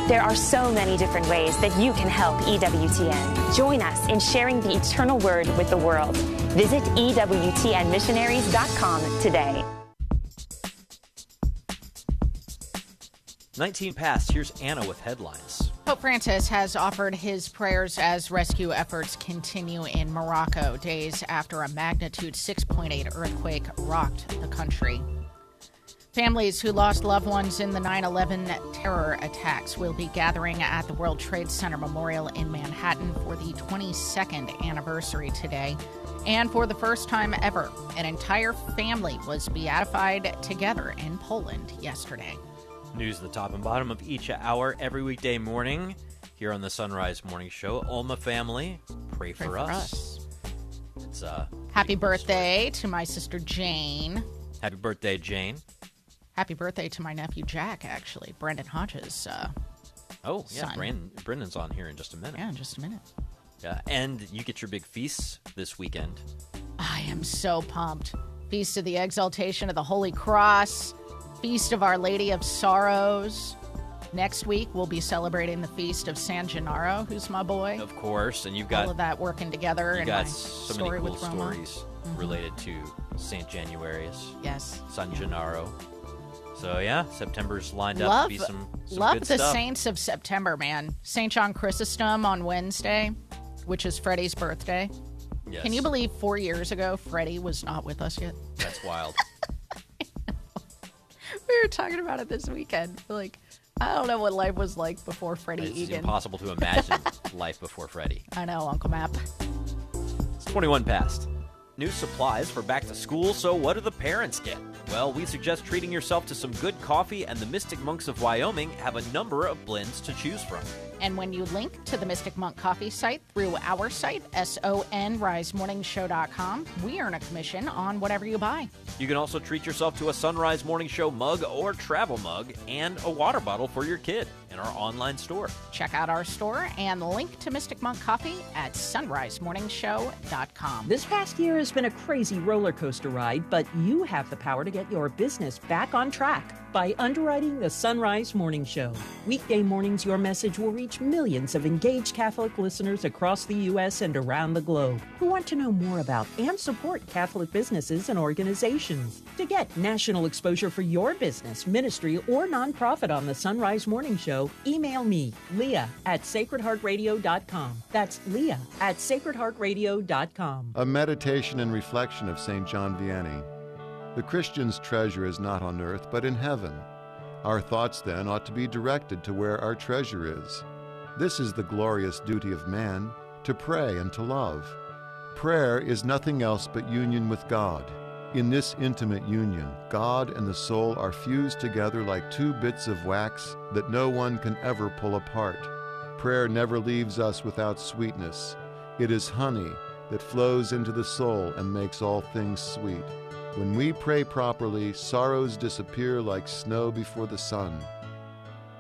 There are so many different ways that you can help EWTN. Join us in sharing the eternal word with the world. Visit EWTNmissionaries.com today. 19 past, here's Anna with headlines. Pope Francis has offered his prayers as rescue efforts continue in Morocco days after a magnitude 6.8 earthquake rocked the country. Families who lost loved ones in the 9 11 terror attacks will be gathering at the World Trade Center Memorial in Manhattan for the 22nd anniversary today. And for the first time ever, an entire family was beatified together in Poland yesterday. News at the top and bottom of each hour every weekday morning here on the Sunrise Morning Show. Ulma family, pray, Pray for, for us. us. It's uh Happy birthday to my sister Jane. happy birthday, Jane. Happy birthday to my nephew Jack, actually. Brendan Hodges. Uh, Oh yeah, Son. Brandon, Brendan's on here in just a minute. yeah, in just a minute. Yeah, and you get your big feasts this weekend. I am so pumped. Feast of the Exaltation of the Holy Cross, Feast of Our Lady of Sorrows. Next week, we'll be celebrating the Feast of San Gennaro, who's my boy. Of course, and you've got All of that working together. you got so story many cool stories Mhm. related to Saint Januarius. Yes. San Gennaro. So yeah, September's lined up Love, to be some, some love the stuff. Saints of September, man. Saint John Chrysostom on Wednesday, which is Freddie's birthday. Yes. Can you believe four years ago Freddie was not with us yet? That's wild. we were talking about it this weekend. Like, I don't know what life was like before Freddie it's Egan. impossible to imagine life before Freddie. I know, Uncle Map. It's 21 past. New supplies for back to school, so what do the parents get? Well, we suggest treating yourself to some good coffee, and the Mystic Monks of Wyoming have a number of blends to choose from. And when you link to the Mystic Monk Coffee site through our site, sonrisemorningshow.com, we earn a commission on whatever you buy. You can also treat yourself to a Sunrise Morning Show mug or travel mug and a water bottle for your kid in our online store. Check out our store and link to Mystic Monk Coffee at sonrisemorningshow.com. This past year has been a crazy roller coaster ride, but you have the power to get your business back on track by underwriting the Sunrise Morning Show. Weekday mornings, your message will reach millions of engaged Catholic listeners across the U.S. and around the globe who want to know more about and support Catholic businesses and organizations. To get national exposure for your business, ministry, or nonprofit on the Sunrise Morning Show, email me, Leah at sacredheartradio.com. That's Leah at sacredheartradio.com. A meditation and reflection of St. John Vianney. The Christian's treasure is not on earth, but in heaven. Our thoughts, then, ought to be directed to where our treasure is. This is the glorious duty of man to pray and to love. Prayer is nothing else but union with God. In this intimate union, God and the soul are fused together like two bits of wax that no one can ever pull apart. Prayer never leaves us without sweetness. It is honey that flows into the soul and makes all things sweet. When we pray properly, sorrows disappear like snow before the sun.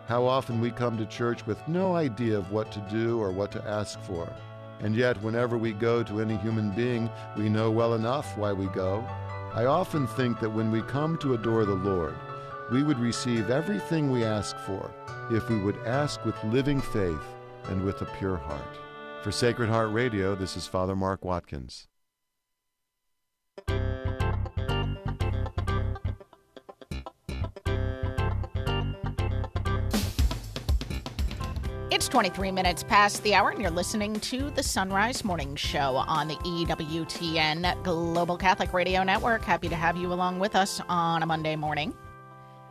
How often we come to church with no idea of what to do or what to ask for. And yet, whenever we go to any human being, we know well enough why we go. I often think that when we come to adore the Lord, we would receive everything we ask for if we would ask with living faith and with a pure heart. For Sacred Heart Radio, this is Father Mark Watkins. It's 23 minutes past the hour, and you're listening to the Sunrise Morning Show on the EWTN Global Catholic Radio Network. Happy to have you along with us on a Monday morning.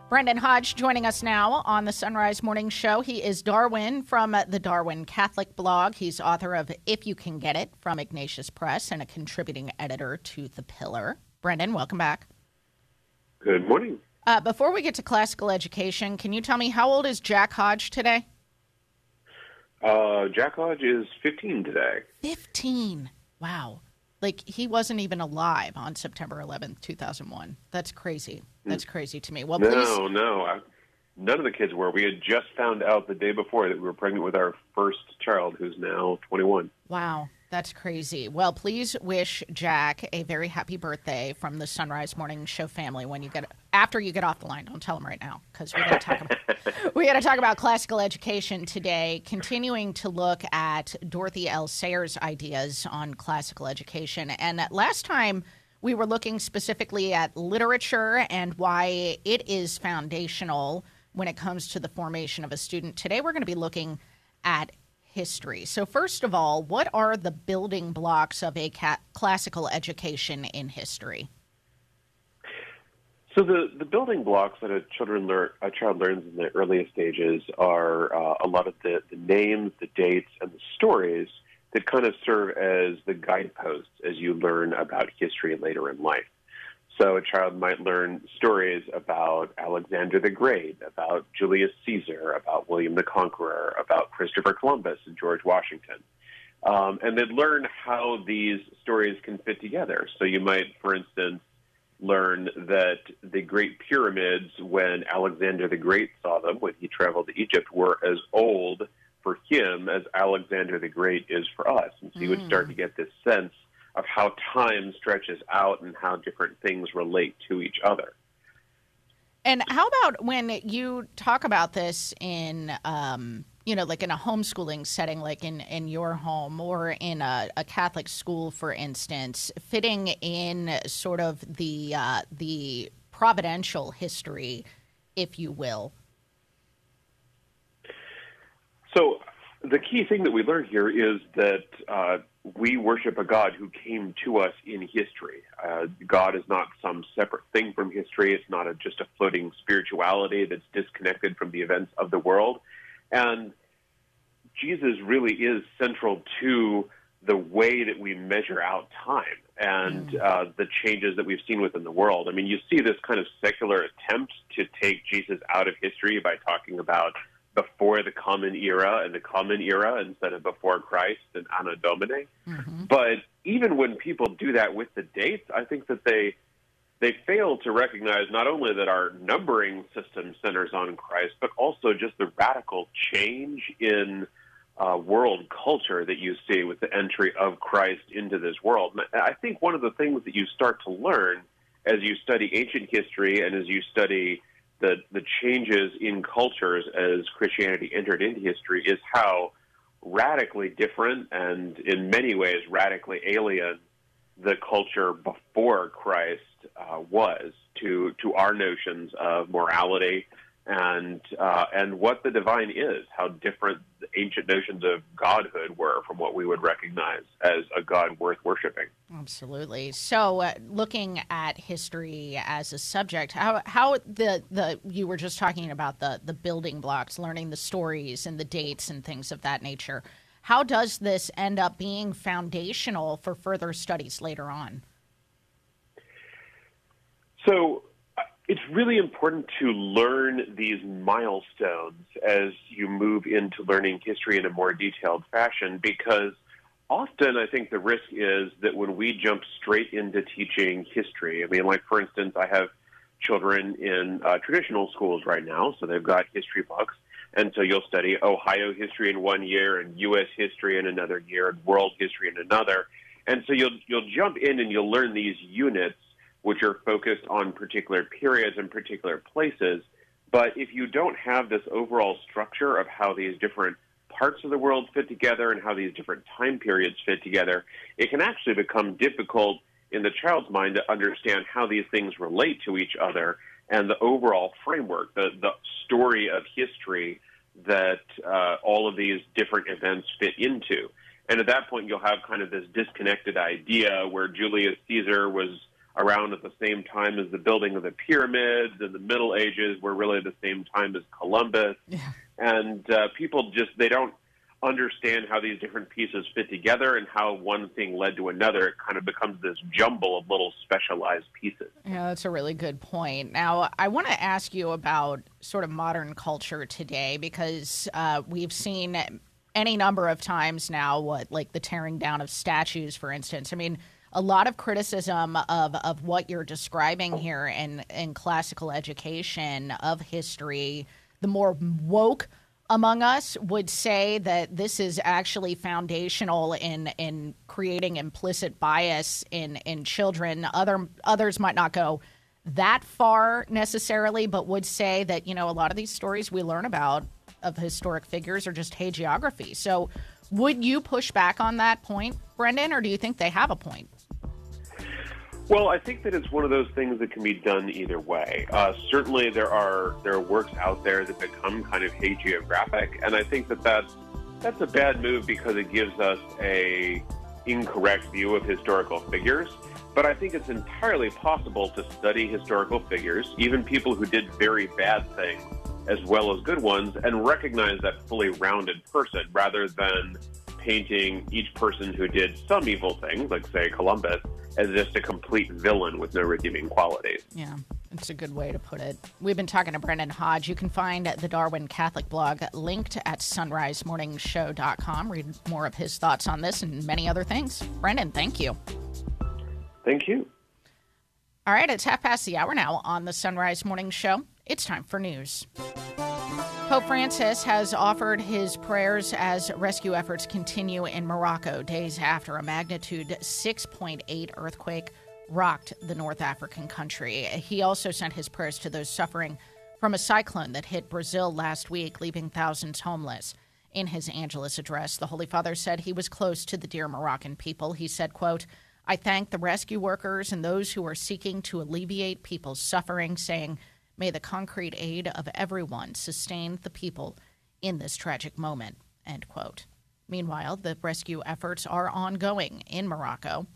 Brendan Hodge joining us now on the Sunrise Morning Show. He is Darwin from the Darwin Catholic blog. He's author of If You Can Get It from Ignatius Press and a contributing editor to The Pillar. Brendan, welcome back. Good morning. Uh, before we get to classical education, can you tell me how old is Jack Hodge today? Uh, Jack Hodge is 15 today. 15. Wow. Like he wasn't even alive on September 11th, 2001. That's crazy. That's crazy to me. Well, no, please. no. I, none of the kids were. We had just found out the day before that we were pregnant with our first child, who's now 21. Wow. That's crazy. Well, please wish Jack a very happy birthday from the Sunrise Morning Show family when you get after you get off the line. Don't tell him right now because we got to talk about we got to talk about classical education today. Continuing to look at Dorothy L. Sayers' ideas on classical education, and last time we were looking specifically at literature and why it is foundational when it comes to the formation of a student. Today, we're going to be looking at history. So, first of all, what are the building blocks of a ca- classical education in history? So the, the building blocks that a children learn, a child learns in the earliest stages are uh, a lot of the, the names, the dates, and the stories that kind of serve as the guideposts as you learn about history later in life. So a child might learn stories about Alexander the Great, about Julius Caesar, about William the Conqueror, about Christopher Columbus and George Washington. Um, and they'd learn how these stories can fit together. So you might, for instance, learn that the Great Pyramids, when Alexander the Great saw them, when he traveled to Egypt, were as old for him as Alexander the Great is for us. And so you would start to get this sense of how time stretches out and how different things relate to each other. And how about when you talk about this in, um, you know, like in a homeschooling setting, like in, in your home or in a, a Catholic school, for instance, fitting in sort of the uh, the providential history, if you will. So the key thing that we learn here is that uh, we worship a God who came to us in history. Uh, God is not some separate thing from history. It's not a, just a floating spirituality that's disconnected from the events of the world. And Jesus really is central to the way that we measure out time and uh, the changes that we've seen within the world. I mean, you see this kind of secular attempt to take Jesus out of history by talking about before the common era and the common era instead of before Christ and Anno Domini. But even when people do that with the dates, I think that they they fail to recognize not only that our numbering system centers on Christ, but also just the radical change in uh, world culture that you see with the entry of Christ into this world. And I think one of the things that you start to learn as you study ancient history and as you study the the changes in cultures as Christianity entered into history is how radically different and in many ways radically alien the culture before Christ uh, was to to our notions of morality and uh, and what the divine is, how different the ancient notions of godhood were from what we would recognize as a God worth worshiping. Absolutely. So, uh, looking at history as a subject, how how the the you were just talking about the the building blocks, learning the stories and the dates and things of that nature. How does this end up being foundational for further studies later on? So it's really important to learn these milestones as you move into learning history in a more detailed fashion because often I think the risk is that when we jump straight into teaching history, I mean, like for instance, I have children in uh, traditional schools right now, so they've got history books. And so you'll study Ohio history in one year and U.S. history in another year and world history in another. And so you'll, you'll jump in and you'll learn these units which are focused on particular periods and particular places. But if you don't have this overall structure of how these different parts of the world fit together and how these different time periods fit together, it can actually become difficult in the child's mind to understand how these things relate to each other and the overall framework, the, the story of history that uh, all of these different events fit into. And at that point, you'll have kind of this disconnected idea where Julius Caesar was around at the same time as the building of the pyramids, and the Middle Ages were really the same time as Columbus. Yeah. And uh, people just they don't understand how these different pieces fit together and how one thing led to another. It kind of becomes this jumble of little specialized pieces. Yeah, that's a really good point. Now, I want to ask you about sort of modern culture today because uh, we've seen any number of times now what, like the tearing down of statues, for instance. I mean, a lot of criticism of, of what you're describing here in, in classical education of history, the more woke among us would say that this is actually foundational in in creating implicit bias in in children. Other others might not go that far necessarily, but would say that you know a lot of these stories we learn about of historic figures are just hagiography. So, would you push back on that point, Brendan, or do you think they have a point? Well, I think that it's one of those things that can be done either way. Uh, certainly, there are there are works out there that become kind of hagiographic, and I think that that's that's a bad move because it gives us a incorrect view of historical figures. But I think it's entirely possible to study historical figures, even people who did very bad things, as well as good ones, and recognize that fully rounded person rather than painting each person who did some evil thing, like say Columbus, as just a complete villain with no redeeming qualities. Yeah, it's a good way to put it. We've been talking to Brendan Hodge. You can find the Darwin Catholic blog linked at sonrisemorningshow.com. Read more of his thoughts on this and many other things. Brendan, thank you. Thank you. All right, it's half past the hour now on the Sunrise Morning Show. It's time for news. Pope Francis has offered his prayers as rescue efforts continue in Morocco days after a magnitude 6.8 earthquake rocked the North African country. He also sent his prayers to those suffering from a cyclone that hit Brazil last week, leaving thousands homeless. In his Angelus address, the Holy Father said he was close to the dear Moroccan people. He said, quote, I thank the rescue workers and those who are seeking to alleviate people's suffering, saying, May the concrete aid of everyone sustain the people in this tragic moment. End quote. Meanwhile, the rescue efforts are ongoing in Morocco.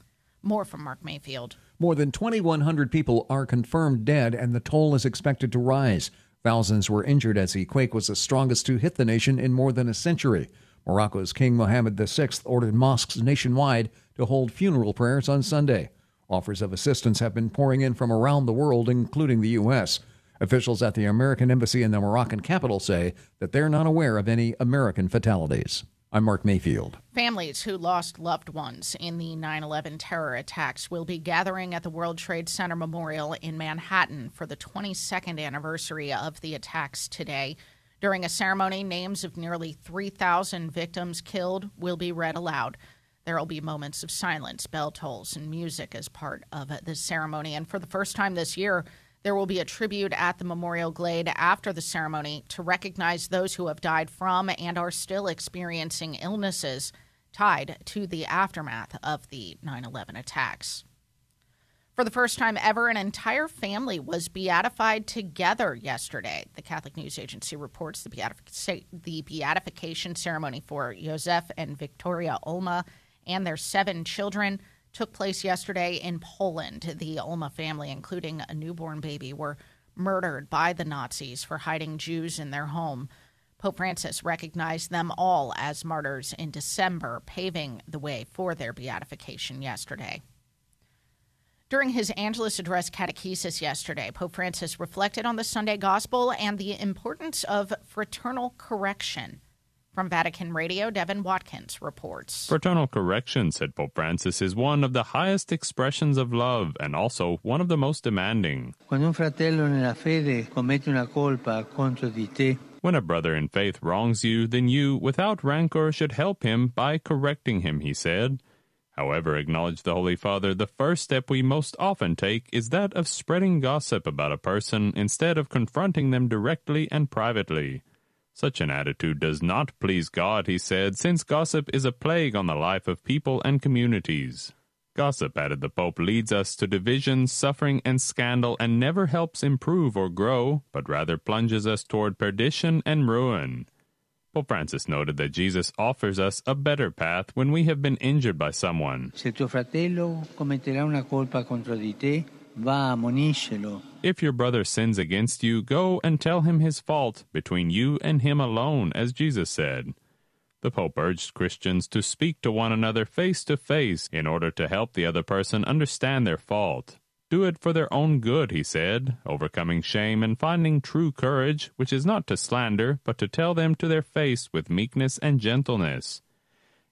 More from Mark Mayfield. More than 2,100 people are confirmed dead, and the toll is expected to rise. Thousands were injured as the quake was the strongest to hit the nation in more than a century. Morocco's King Mohammed VI ordered mosques nationwide to hold funeral prayers on Sunday. Offers of assistance have been pouring in from around the world, including the U.S. Officials at the American Embassy in the Moroccan capital say that they're not aware of any American fatalities. I'm Mark Mayfield. Families who lost loved ones in the 9 11 terror attacks will be gathering at the World Trade Center Memorial in Manhattan for the 22nd anniversary of the attacks today. During a ceremony, names of nearly 3,000 victims killed will be read aloud. There will be moments of silence, bell tolls, and music as part of the ceremony. And for the first time this year, there will be a tribute at the Memorial Glade after the ceremony to recognize those who have died from and are still experiencing illnesses tied to the aftermath of the 9 11 attacks. For the first time ever, an entire family was beatified together yesterday. The Catholic News Agency reports the, beatific- the beatification ceremony for Joseph and Victoria Ulma and their seven children took place yesterday in Poland. The Ulma family, including a newborn baby, were murdered by the Nazis for hiding Jews in their home. Pope Francis recognized them all as martyrs in December, paving the way for their beatification yesterday. During his Angelus Address catechesis yesterday, Pope Francis reflected on the Sunday Gospel and the importance of fraternal correction. From Vatican Radio, Devin Watkins reports. Fraternal correction, said Pope Francis, is one of the highest expressions of love and also one of the most demanding. Quando un fratello nella fede commette una colpa contro di te, When a brother in faith wrongs you, then you, without rancor, should help him by correcting him, he said. However, acknowledged the Holy Father, the first step we most often take is that of spreading gossip about a person instead of confronting them directly and privately. Such an attitude does not please God, he said, since gossip is a plague on the life of people and communities. Gossip, added the Pope, leads us to division, suffering, and scandal, and never helps improve or grow, but rather plunges us toward perdition and ruin. Pope Francis noted that Jesus offers us a better path when we have been injured by someone. se tuo fratello commetterà una colpa contro di te. If your brother sins against you, go and tell him his fault between you and him alone, as Jesus said. The Pope urged Christians to speak to one another face to face in order to help the other person understand their fault. Do it for their own good, he said, overcoming shame and finding true courage, which is not to slander, but to tell them to their face with meekness and gentleness.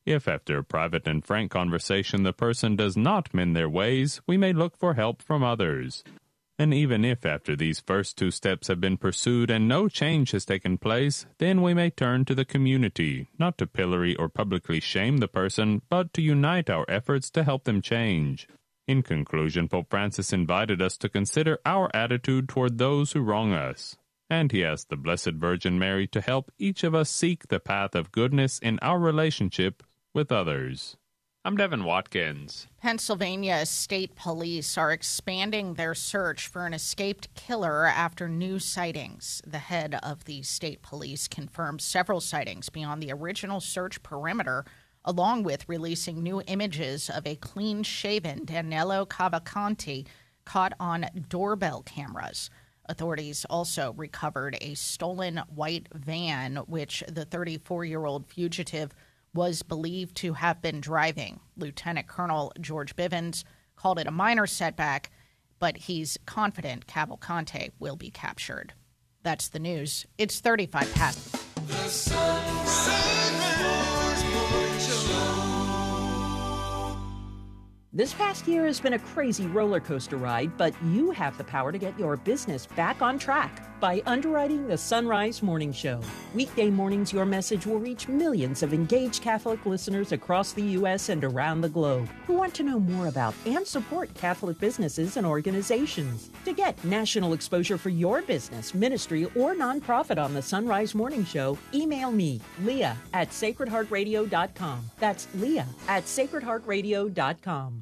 If after a private and frank conversation the person does not mend their ways, we may look for help from others. And even if after these first two steps have been pursued and no change has taken place, then we may turn to the community, not to pillory or publicly shame the person, but to unite our efforts to help them change. In conclusion, Pope Francis invited us to consider our attitude toward those who wrong us. And he asked the Blessed Virgin Mary to help each of us seek the path of goodness in our relationship with others. I'm Devin Watkins. Pennsylvania state police are expanding their search for an escaped killer after new sightings. The head of the state police confirmed several sightings beyond the original search perimeter, along with releasing new images of a clean shaven Danelo Cavalcante caught on doorbell cameras. Authorities also recovered a stolen white van, which the 34 year old fugitive was believed to have been driving. Lieutenant Colonel George Bivens called it a minor setback, but he's confident Cavalcante will be captured. That's the news. It's 35 past. This past year has been a crazy roller coaster ride, but you have the power to get your business back on track by underwriting the Sunrise Morning Show. Weekday mornings, your message will reach millions of engaged Catholic listeners across the U.S. and around the globe who want to know more about and support Catholic businesses and organizations. To get national exposure for your business, ministry, or nonprofit on the Sunrise Morning Show, email me, Leah at sacredheartradio.com. That's Leah at sacredheartradio.com.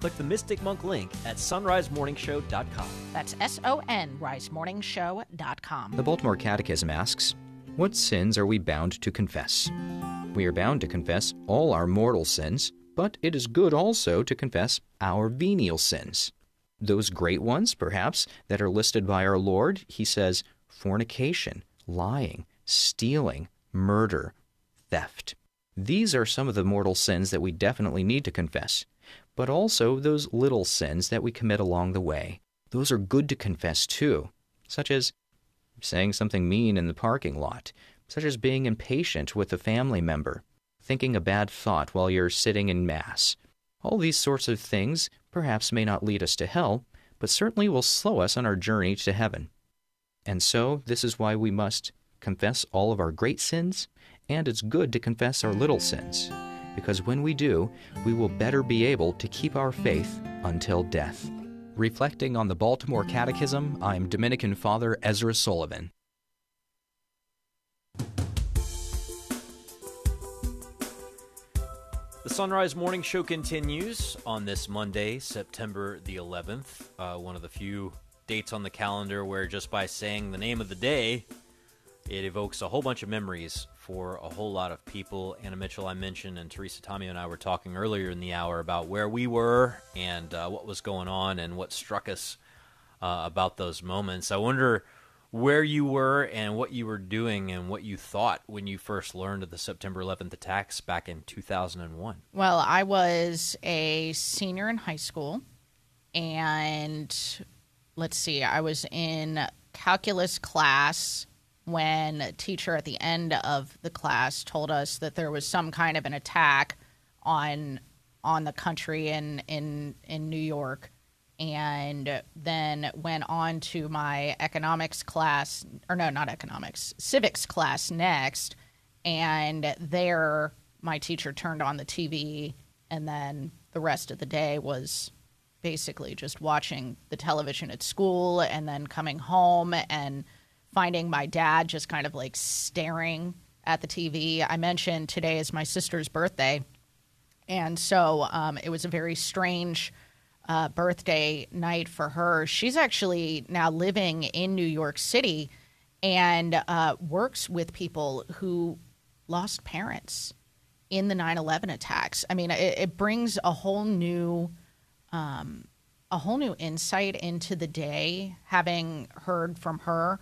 Click the Mystic Monk link at sonrisemorningshow.com. That's S O N risemorningshow.com. The Baltimore Catechism asks, What sins are we bound to confess? We are bound to confess all our mortal sins, but it is good also to confess our venial sins. Those great ones, perhaps, that are listed by our Lord, he says fornication, lying, stealing, murder, theft. These are some of the mortal sins that we definitely need to confess, but also those little sins that we commit along the way. Those are good to confess too, such as saying something mean in the parking lot, such as being impatient with a family member, thinking a bad thought while you're sitting in Mass. All these sorts of things perhaps may not lead us to hell, but certainly will slow us on our journey to heaven. And so, this is why we must confess all of our great sins, and it's good to confess our little sins, because when we do, we will better be able to keep our faith until death. Reflecting on the Baltimore Catechism, I'm Dominican Father Ezra Sullivan. The Sunrise Morning Show continues on this Monday, September the 11th. Uh, one of the few dates on the calendar where just by saying the name of the day, it evokes a whole bunch of memories for a whole lot of people. Anna Mitchell, I mentioned, and Teresa Tomeo and I were talking earlier in the hour about where we were and uh, what was going on and what struck us uh, about those moments. I wonder where you were and what you were doing and what you thought when you first learned of the September 11th attacks back in 2001. Well, I was a senior in high school, and let's see, I was in calculus class when a teacher at the end of the class told us that there was some kind of an attack on on the country in in in New York. And then went on to my economics class or no not economics civics class next. And there my teacher turned on the TV and then the rest of the day was basically just watching the television at school and then coming home and finding my dad just kind of like staring at the TV. I mentioned today is my sister's birthday, and so um, it was a very strange uh, birthday night for her. She's actually now living in New York City and uh, works with people who lost parents in the 9/11 attacks. I mean, it, it brings a whole new. Um, a whole new insight into the day having heard from her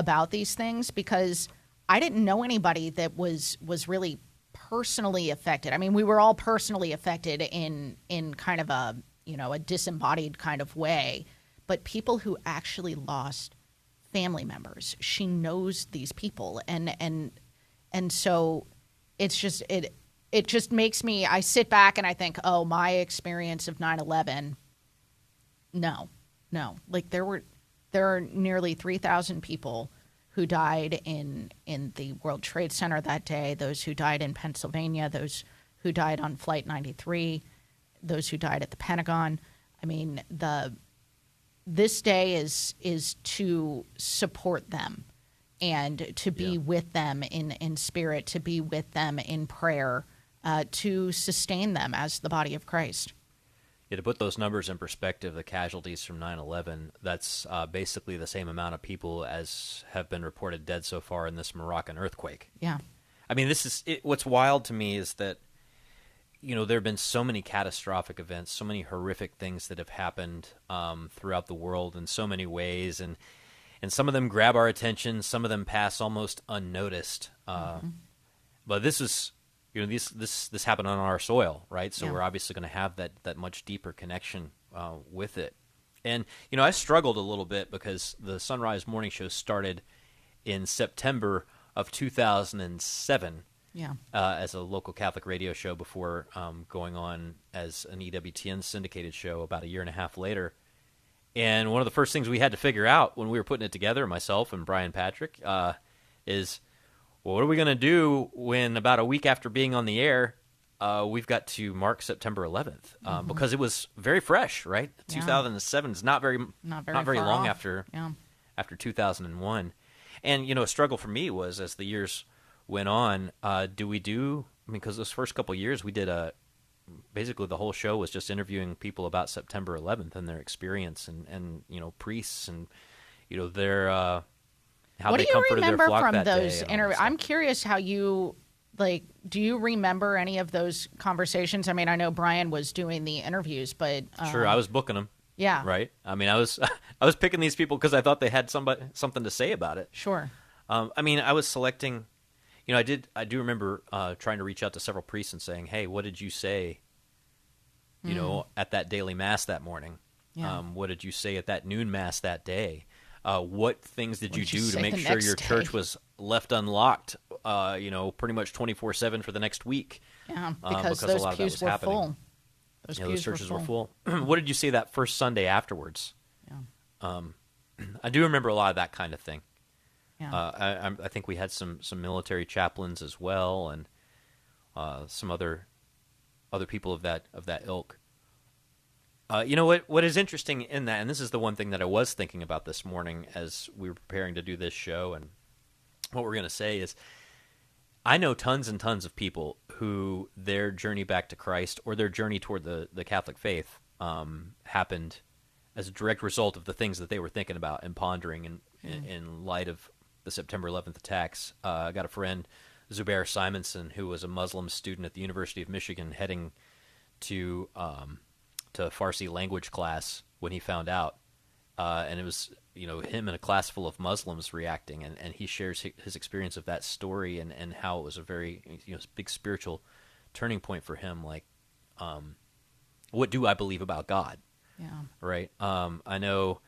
about these things because I didn't know anybody that was was really personally affected. I mean, we were all personally affected in in kind of a you know a disembodied kind of way, but people who actually lost family members, she knows these people, and and and so it's just it it just makes me. I sit back and I think, oh, my experience of 9-11, No, no, like there were there are nearly 3,000 people who died in in the World Trade Center that day, those who died in Pennsylvania, those who died on flight 93, those who died at the Pentagon. I mean, the this day is is to support them and to be with them in in spirit, to be with them in prayer, uh, to sustain them as the body of Christ. Yeah, to put those numbers in perspective, the casualties from 9 11, that's uh, basically the same amount of people as have been reported dead so far in this Moroccan earthquake. Yeah. I mean, this is it, what's wild to me is that, you know, there have been so many catastrophic events, so many horrific things that have happened um, throughout the world in so many ways. And, and some of them grab our attention, some of them pass almost unnoticed. Uh, Mm-hmm. But this is you know this this this happened on our soil, right? So Yeah. we're obviously going to have that that much deeper connection uh, with it. And you know, I struggled a little bit because the Sunrise Morning Show started in September of 2007. Yeah. Uh, as a local Catholic radio show before um, going on as an EWTN syndicated show about a year and a half later. And one of the first things we had to figure out when we were putting it together, myself and Brian Patrick, uh, is well, what are we going to do when about a week after being on the air, uh, we've got to mark September 11th um, Mhm. because it was very fresh, right? Yeah. 2007 is not very Not very far long off. after Yeah. after 2001. And you know, a struggle for me was as the years went on. Uh, do we do? I mean, because those first couple years we did a basically the whole show was just interviewing people about September 11th and their experience, and and you know priests and you know their uh, how what do you remember from those interviews? I'm curious how you like. Do you remember any of those conversations? I mean, I know Brian was doing the interviews, but um, Sure, I was booking them. Yeah. Right. I mean, I was I was picking these people because I thought they had somebody something to say about it. Sure. Um, I mean, I was selecting. You know, I did. I do remember uh, trying to reach out to several priests and saying, "Hey, what did you say? You know, at that daily mass that morning. Yeah. Um, what did you say at that noon mass that day? Uh, what things did you do to make sure your church was left unlocked? Uh, you know, pretty much twenty four seven for the next week. Yeah, uh, because a those lot of that pews was were happening. full. Those yeah, those churches were full. full. what did you say that first Sunday afterwards? Yeah. Um, I do remember a lot of that kind of thing. Yeah. Uh, I, I think we had some, some military chaplains as well, and uh, some other other people of that of that ilk. Uh, you know what? What is interesting in that, and this is the one thing that I was thinking about this morning as we were preparing to do this show, and what we're going to say is, I know tons and tons of people who their journey back to Christ or their journey toward the the Catholic faith um, happened as a direct result of the things that they were thinking about and pondering in, in, Mm. in light of the the September 11th attacks. Uh, I got a friend, Zubair Simonson, who was a Muslim student at the University of Michigan, heading to um, to Farsi language class when he found out, uh, and it was you know him and a class full of Muslims reacting, and, and he shares his experience of that story and, and how it was a very you know big spiritual turning point for him. Like, um, what do I believe about God? Yeah. Right. Um, I know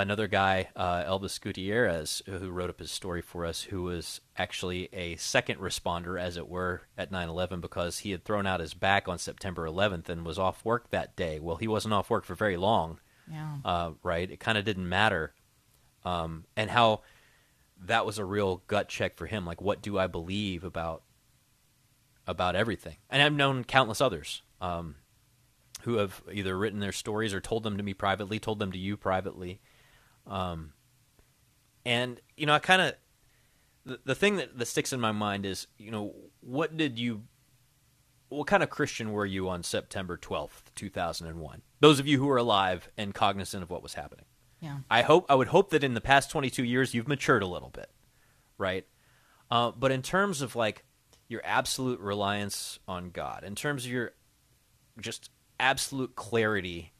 another guy, uh, Elvis Gutierrez, who wrote up his story for us, who was actually a second responder, as it were, at 9 11 because he had thrown out his back on September 11th and was off work that day. Well, he wasn't off work for very long. Yeah. Uh, right? It kind of didn't matter. Um, and how that was a real gut check for him. Like, what do I believe about about everything? And I've known countless others. Um, who have either written their stories or told them to me privately, told them to you privately. Um, and, you know, I kind of, the, the thing that, that sticks in my mind is, you know, what did you, what kind of Christian were you on September 12th, 2001? Those of you who are alive and cognizant of what was happening. Yeah. I hope, I would hope that in the past 22 years you've matured a little bit, right? Uh, but in terms of like your absolute reliance on God, in terms of your just absolute clarity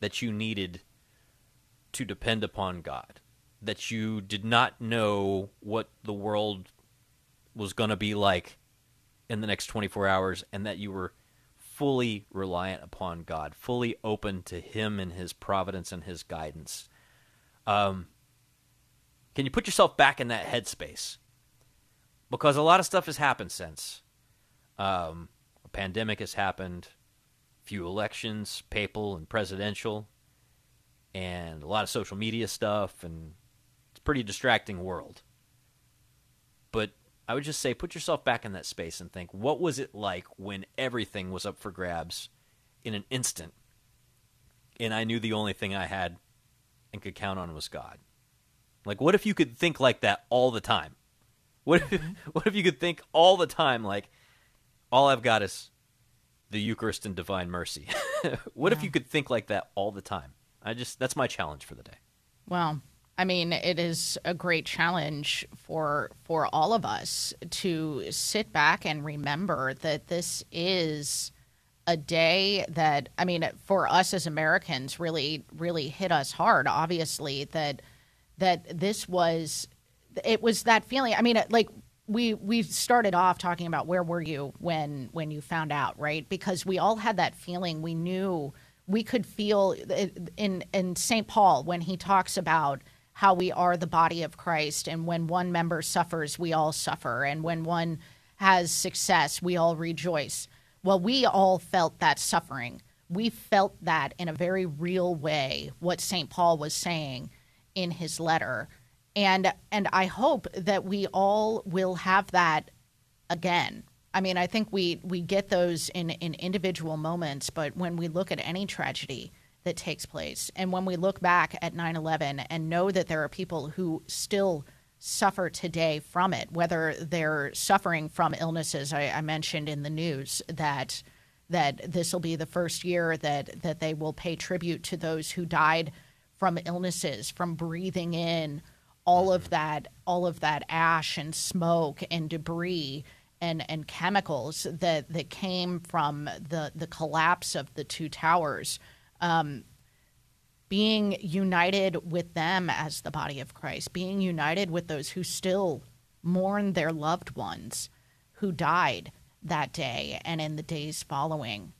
that you needed to depend upon God, that you did not know what the world was going to be like in the next 24 hours, and that you were fully reliant upon God, fully open to Him and His providence and His guidance. Um, can you put yourself back in that headspace? Because a lot of stuff has happened since. Um, a pandemic has happened few elections, papal and presidential, and a lot of social media stuff, and it's a pretty distracting world. But I would just say put yourself back in that space and think what was it like when everything was up for grabs in an instant, and I knew the only thing I had and could count on was God? Like, what if you could think like that all the time? What if, mm-hmm. what if you could think all the time like, all I've got is the Eucharist and Divine Mercy. what if you could think like that all the time? I just that's my challenge for the day. Well, I mean, it is a great challenge for for all of us to sit back and remember that this is a day that I mean, for us as Americans, really really hit us hard. Obviously, that that this was it was that feeling. I mean, like we we started off talking about where were you when when you found out, right? Because we all had that feeling. We knew we could feel in in St. Paul when he talks about how we are the body of Christ and when one member suffers, we all suffer and when one has success, we all rejoice. Well, we all felt that suffering. We felt that in a very real way what St. Paul was saying in his letter and and I hope that we all will have that again. I mean, I think we we get those in in individual moments, but when we look at any tragedy that takes place and when we look back at 9/11 and know that there are people who still suffer today from it, whether they're suffering from illnesses I, I mentioned in the news that that this will be the first year that that they will pay tribute to those who died from illnesses, from breathing in all of that all of that ash and smoke and debris and, and chemicals that, that came from the, the collapse of the two towers. Um, being united with them as the body of Christ, being united with those who still mourn their loved ones who died that day and in the days following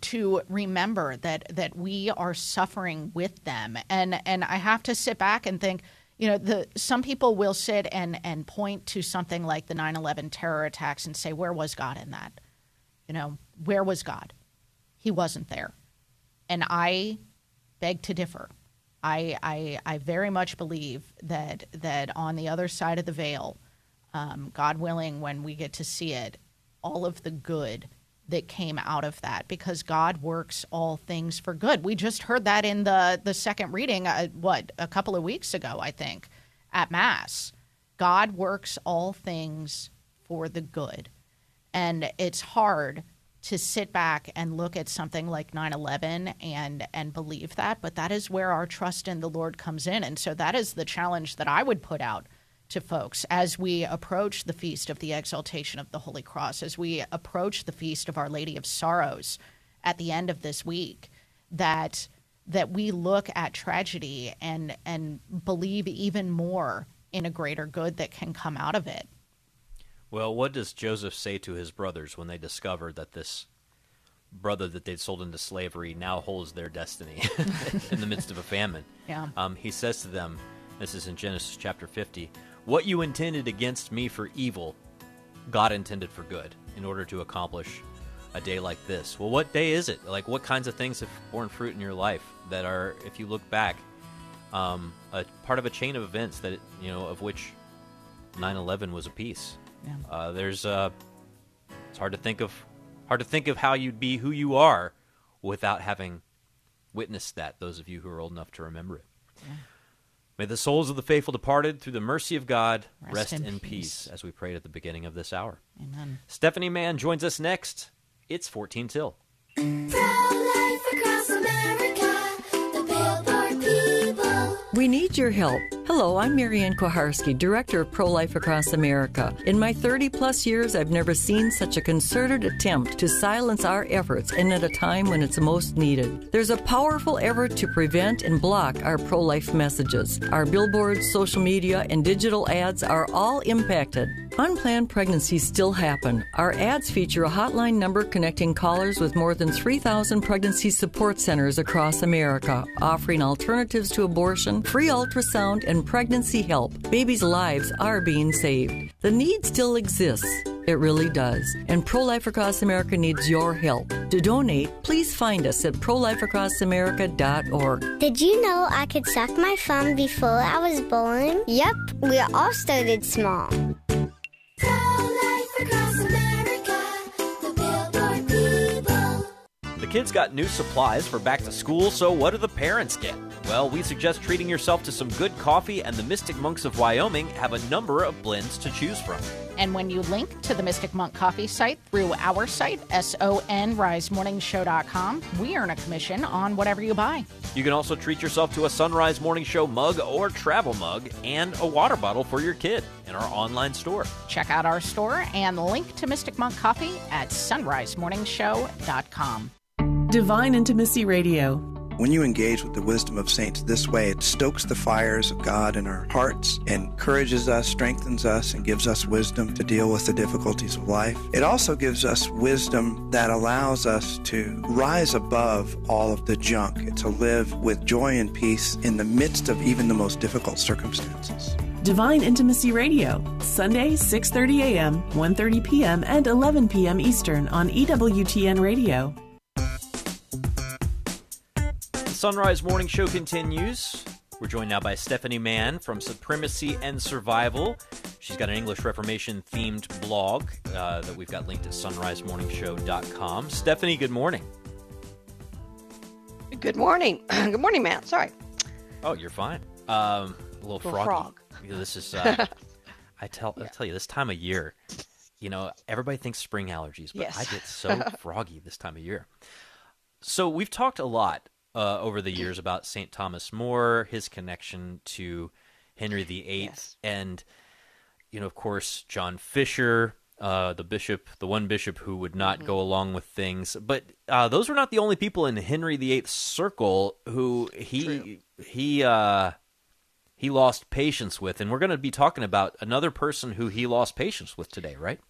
to remember that that we are suffering with them and and I have to sit back and think you know the some people will sit and and point to something like the 9/11 terror attacks and say where was God in that? You know where was God? He wasn't there. And I beg to differ. I I, I very much believe that that on the other side of the veil um, God willing when we get to see it all of the good that came out of that because God works all things for good. We just heard that in the the second reading uh, what a couple of weeks ago I think at mass. God works all things for the good. And it's hard to sit back and look at something like 9/11 and and believe that, but that is where our trust in the Lord comes in. And so that is the challenge that I would put out to folks as we approach the feast of the exaltation of the Holy Cross, as we approach the feast of Our Lady of Sorrows at the end of this week, that that we look at tragedy and and believe even more in a greater good that can come out of it. Well, what does Joseph say to his brothers when they discover that this brother that they'd sold into slavery now holds their destiny in the midst of a famine? Yeah. Um, he says to them, this is in Genesis chapter 50, What you intended against me for evil, God intended for good in order to accomplish a day like this. Well, what day is it? Like, what kinds of things have borne fruit in your life that are, if you look back, um, a part of a chain of events that, you know, of which 9 11 was a piece? Yeah. Uh, there's uh, it's hard to think of hard to think of how you'd be who you are without having witnessed that. Those of you who are old enough to remember it. May the souls of the faithful departed, through the mercy of God, rest, Rest in in, peace. peace, as we prayed at the beginning of this hour. Amen. Stephanie Mann joins us next. It's 14 till. We need your help. Hello, I'm Marianne Kuharski, Director of Pro Life Across America. In my 30 plus years, I've never seen such a concerted attempt to silence our efforts and at a time when it's most needed. There's a powerful effort to prevent and block our pro life messages. Our billboards, social media, and digital ads are all impacted. Unplanned pregnancies still happen. Our ads feature a hotline number connecting callers with more than 3,000 pregnancy support centers across America, offering alternatives to abortion, free ultrasound, and pregnancy help. Babies' lives are being saved. The need still exists. It really does. And Pro Life Across America needs your help. To donate, please find us at prolifeacrossamerica.org. Did you know I could suck my thumb before I was born? Yep, we all started small. Pro Life Across America will build our people. The kids got new supplies for back to school, so what do the parents get? Well, we suggest treating yourself to some good coffee, and the Mystic Monks of Wyoming have a number of blends to choose from. And when you link to the Mystic Monk Coffee site through our site, sonrisemorningshow.com, we earn a commission on whatever you buy. You can also treat yourself to a Sunrise Morning Show mug or travel mug and a water bottle for your kid in our online store. Check out our store and link to Mystic Monk Coffee at sonrisemorningshow.com. Divine Intimacy Radio. When you engage with the wisdom of saints this way, it stokes the fires of God in our hearts, encourages us, strengthens us, and gives us wisdom to deal with the difficulties of life. It also gives us wisdom that allows us to rise above all of the junk, to live with joy and peace in the midst of even the most difficult circumstances. Divine Intimacy Radio, Sunday 6:30 a.m., 1:30 p.m., and 11 p.m. Eastern on EWTN Radio. Sunrise Morning Show continues. We're joined now by Stephanie Mann from Supremacy and Survival. She's got an English Reformation themed blog uh, that we've got linked at sonrisemorningshow.com. Stephanie, good morning. Good morning. Good morning, Matt. Sorry. Oh, you're fine. Um, a little, Little froggy. frog. This is. Uh, I tell. I tell you, this time of year, you know, everybody thinks spring allergies, but Yes. I get so froggy this time of year. So we've talked a lot uh, over the years about Saint Thomas More, his connection to Henry VIII, and you know, of course, John Fisher, uh, the bishop, the one bishop who would not Mm-hmm. go along with things. But uh, those were not the only people in Henry VIII's circle who he he uh, he lost patience with, and we're going to be talking about another person who he lost patience with today, right?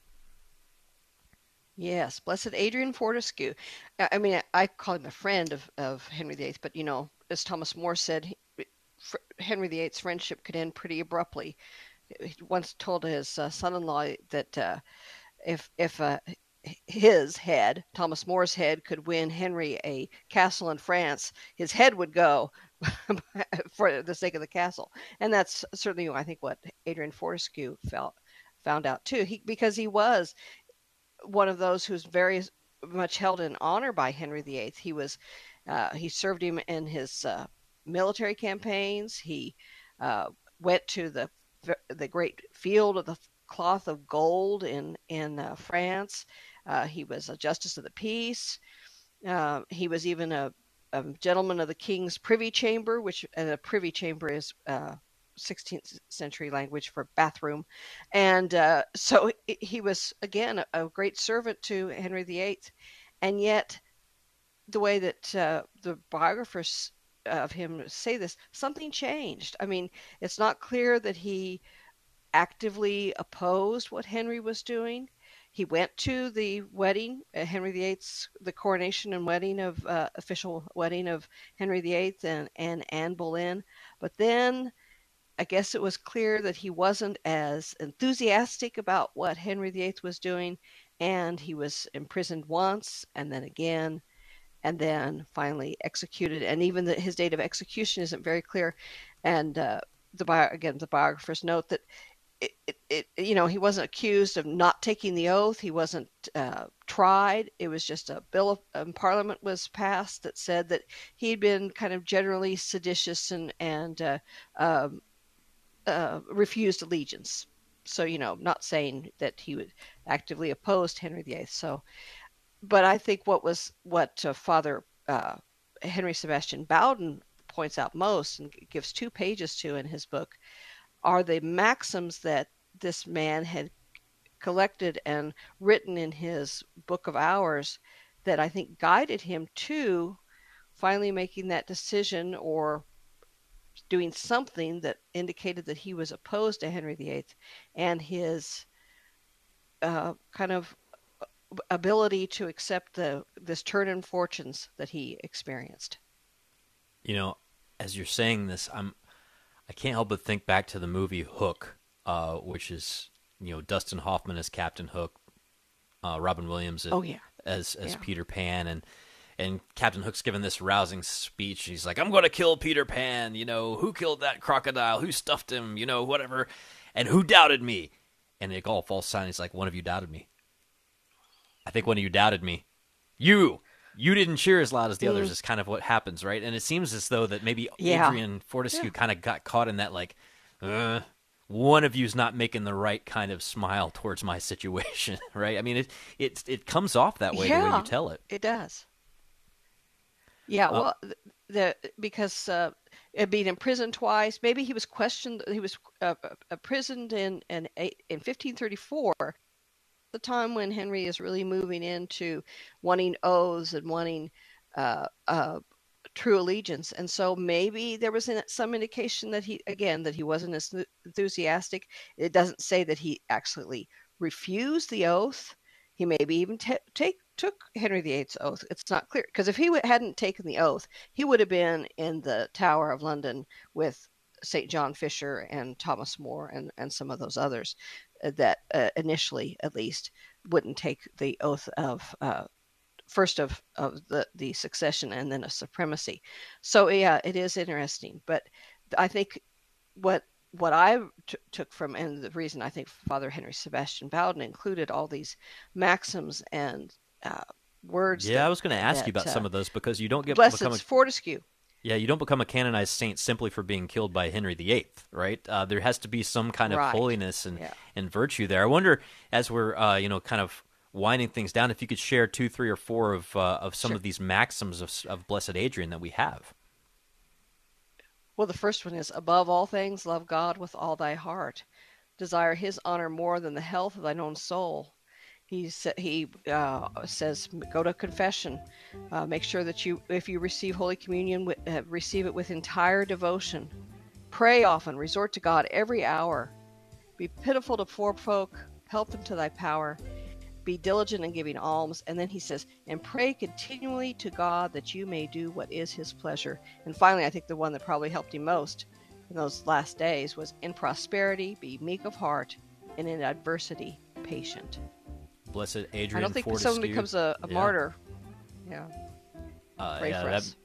Yes, Blessed Adrian Fortescue. I mean, I call him a friend of, of Henry VIII, but you know, as Thomas More said, Henry VIII's friendship could end pretty abruptly. He once told his uh, son-in-law that uh, if if uh, his head, Thomas More's head, could win Henry a castle in France, his head would go for the sake of the castle, and that's certainly I think what Adrian Fortescue felt found out too. He because he was one of those who's very much held in honor by Henry VIII. He was uh, he served him in his uh, military campaigns. He uh, went to the the great field of the cloth of gold in in uh, France. Uh, he was a justice of the peace. Uh, he was even a, a gentleman of the king's privy chamber, which and a privy chamber is 16th century language for bathroom, and uh, so he, was again a, great servant to Henry VIII, and yet the way that uh, the biographers of him say this, something changed. I mean, it's not clear that he actively opposed what Henry was doing. He went to the wedding, uh, Henry VIII's, the coronation and wedding of uh, official wedding of Henry VIII and, and Anne Boleyn. But then I guess it was clear that he wasn't as enthusiastic about what Henry VIII was doing, and he was imprisoned once and then again, and then finally executed. And even the, his date of execution isn't very clear. And uh, the bio, again, the biographers note that it, it, it, you know, he wasn't accused of not taking the oath. He wasn't uh, tried. It was just a bill of um, Parliament was passed that said that he'd been kind of generally seditious and and uh, um, uh, refused allegiance. So you know, not saying that he would actively opposed Henry VIII. So, but I think what was what uh, Father uh, Henry Sebastian Bowden points out most and gives two pages to in his book are the maxims that this man had collected and written in his book of hours that I think guided him to finally making that decision or doing something that indicated that he was opposed to Henry VIII and his uh, kind of ability to accept the this turn in fortunes that he experienced. You know, as you're saying this, I'm I can't help but think back to the movie Hook, uh, which is you know Dustin Hoffman as Captain Hook, uh, Robin Williams as, oh, yeah. as as Yeah. Peter Pan, and and Captain Hook's given this rousing speech. He's like, "I'm going to kill Peter Pan. You know who killed that crocodile? Who stuffed him? You know whatever, and who doubted me?" And it all falls silent. He's like, "One of you doubted me. I think one of you doubted me. You." You didn't cheer as loud as the others Mm. is kind of what happens, right? And it seems as though that maybe Yeah. Adrian Fortescue Yeah. kind of got caught in that like, uh, one of you's not making the right kind of smile towards my situation, right? I mean, it it it comes off that way the way you tell it. It does. Yeah, Uh, well, th- the because uh, being imprisoned twice, maybe he was questioned. He was uh, uh, imprisoned in in eight, in 1534, the time when Henry is really moving into wanting oaths and wanting uh, uh, true allegiance, and so maybe there was some indication that he again that he wasn't as enthusiastic. It doesn't say that he actually refused the oath. He maybe even ta take took Henry VIII's oath. It's not clear because if he w- hadn't taken the oath, he would have been in the Tower of London with St. John Fisher and Thomas More and, and some of those others uh, that uh, initially, at least, wouldn't take the oath of uh, first of, of the, the succession and then a supremacy. So yeah, it is interesting. But I think what what I t- took from and the reason I think Father Henry Sebastian Bowden included all these maxims and uh, words. Yeah, that- I was going to ask you about uh, some of those because you don't get Blessed become a, Fortescue. yeah, you don't become a canonized saint simply for being killed by Henry VIII, right? Uh, there has to be some kind of Right. holiness and Yeah. and virtue there. I wonder, as we're uh, you know kind of winding things down, if you could share two, three, or four of uh, of some Sure. of these maxims of of Blessed Adrian that we have. Well, the first one is above all things, love God with all thy heart. Desire his honor more than the health of thine own soul. He, he uh, says, go to confession. Uh, make sure that you, if you receive Holy Communion, uh, receive it with entire devotion. Pray often, resort to God every hour. Be pitiful to poor folk, help them to thy power. Be diligent in giving alms. And then he says, and pray continually to God that you may do what is his pleasure. And finally, I think the one that probably helped him most in those last days was in prosperity, be meek of heart, and in adversity, patient. Blessed Adrian. Fortescue. I don't think Fortescue. someone becomes a, a Yeah. martyr. Yeah. Uh, Pray yeah, for that- us.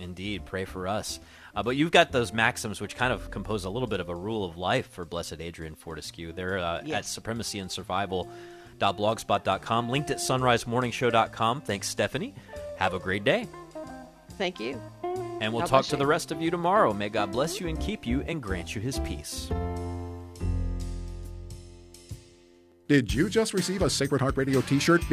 Indeed, pray for us. Uh, but you've got those maxims which kind of compose a little bit of a rule of life for Blessed Adrian Fortescue. They're uh, Yes. at supremacy and survival.blogspot.com, linked at sonrisemorningshow.com. Thanks, Stephanie. Have a great day. Thank you. And we'll God talk to you. the rest of you tomorrow. May God bless you and keep you and grant you his peace. Did you just receive a Sacred Heart Radio t shirt?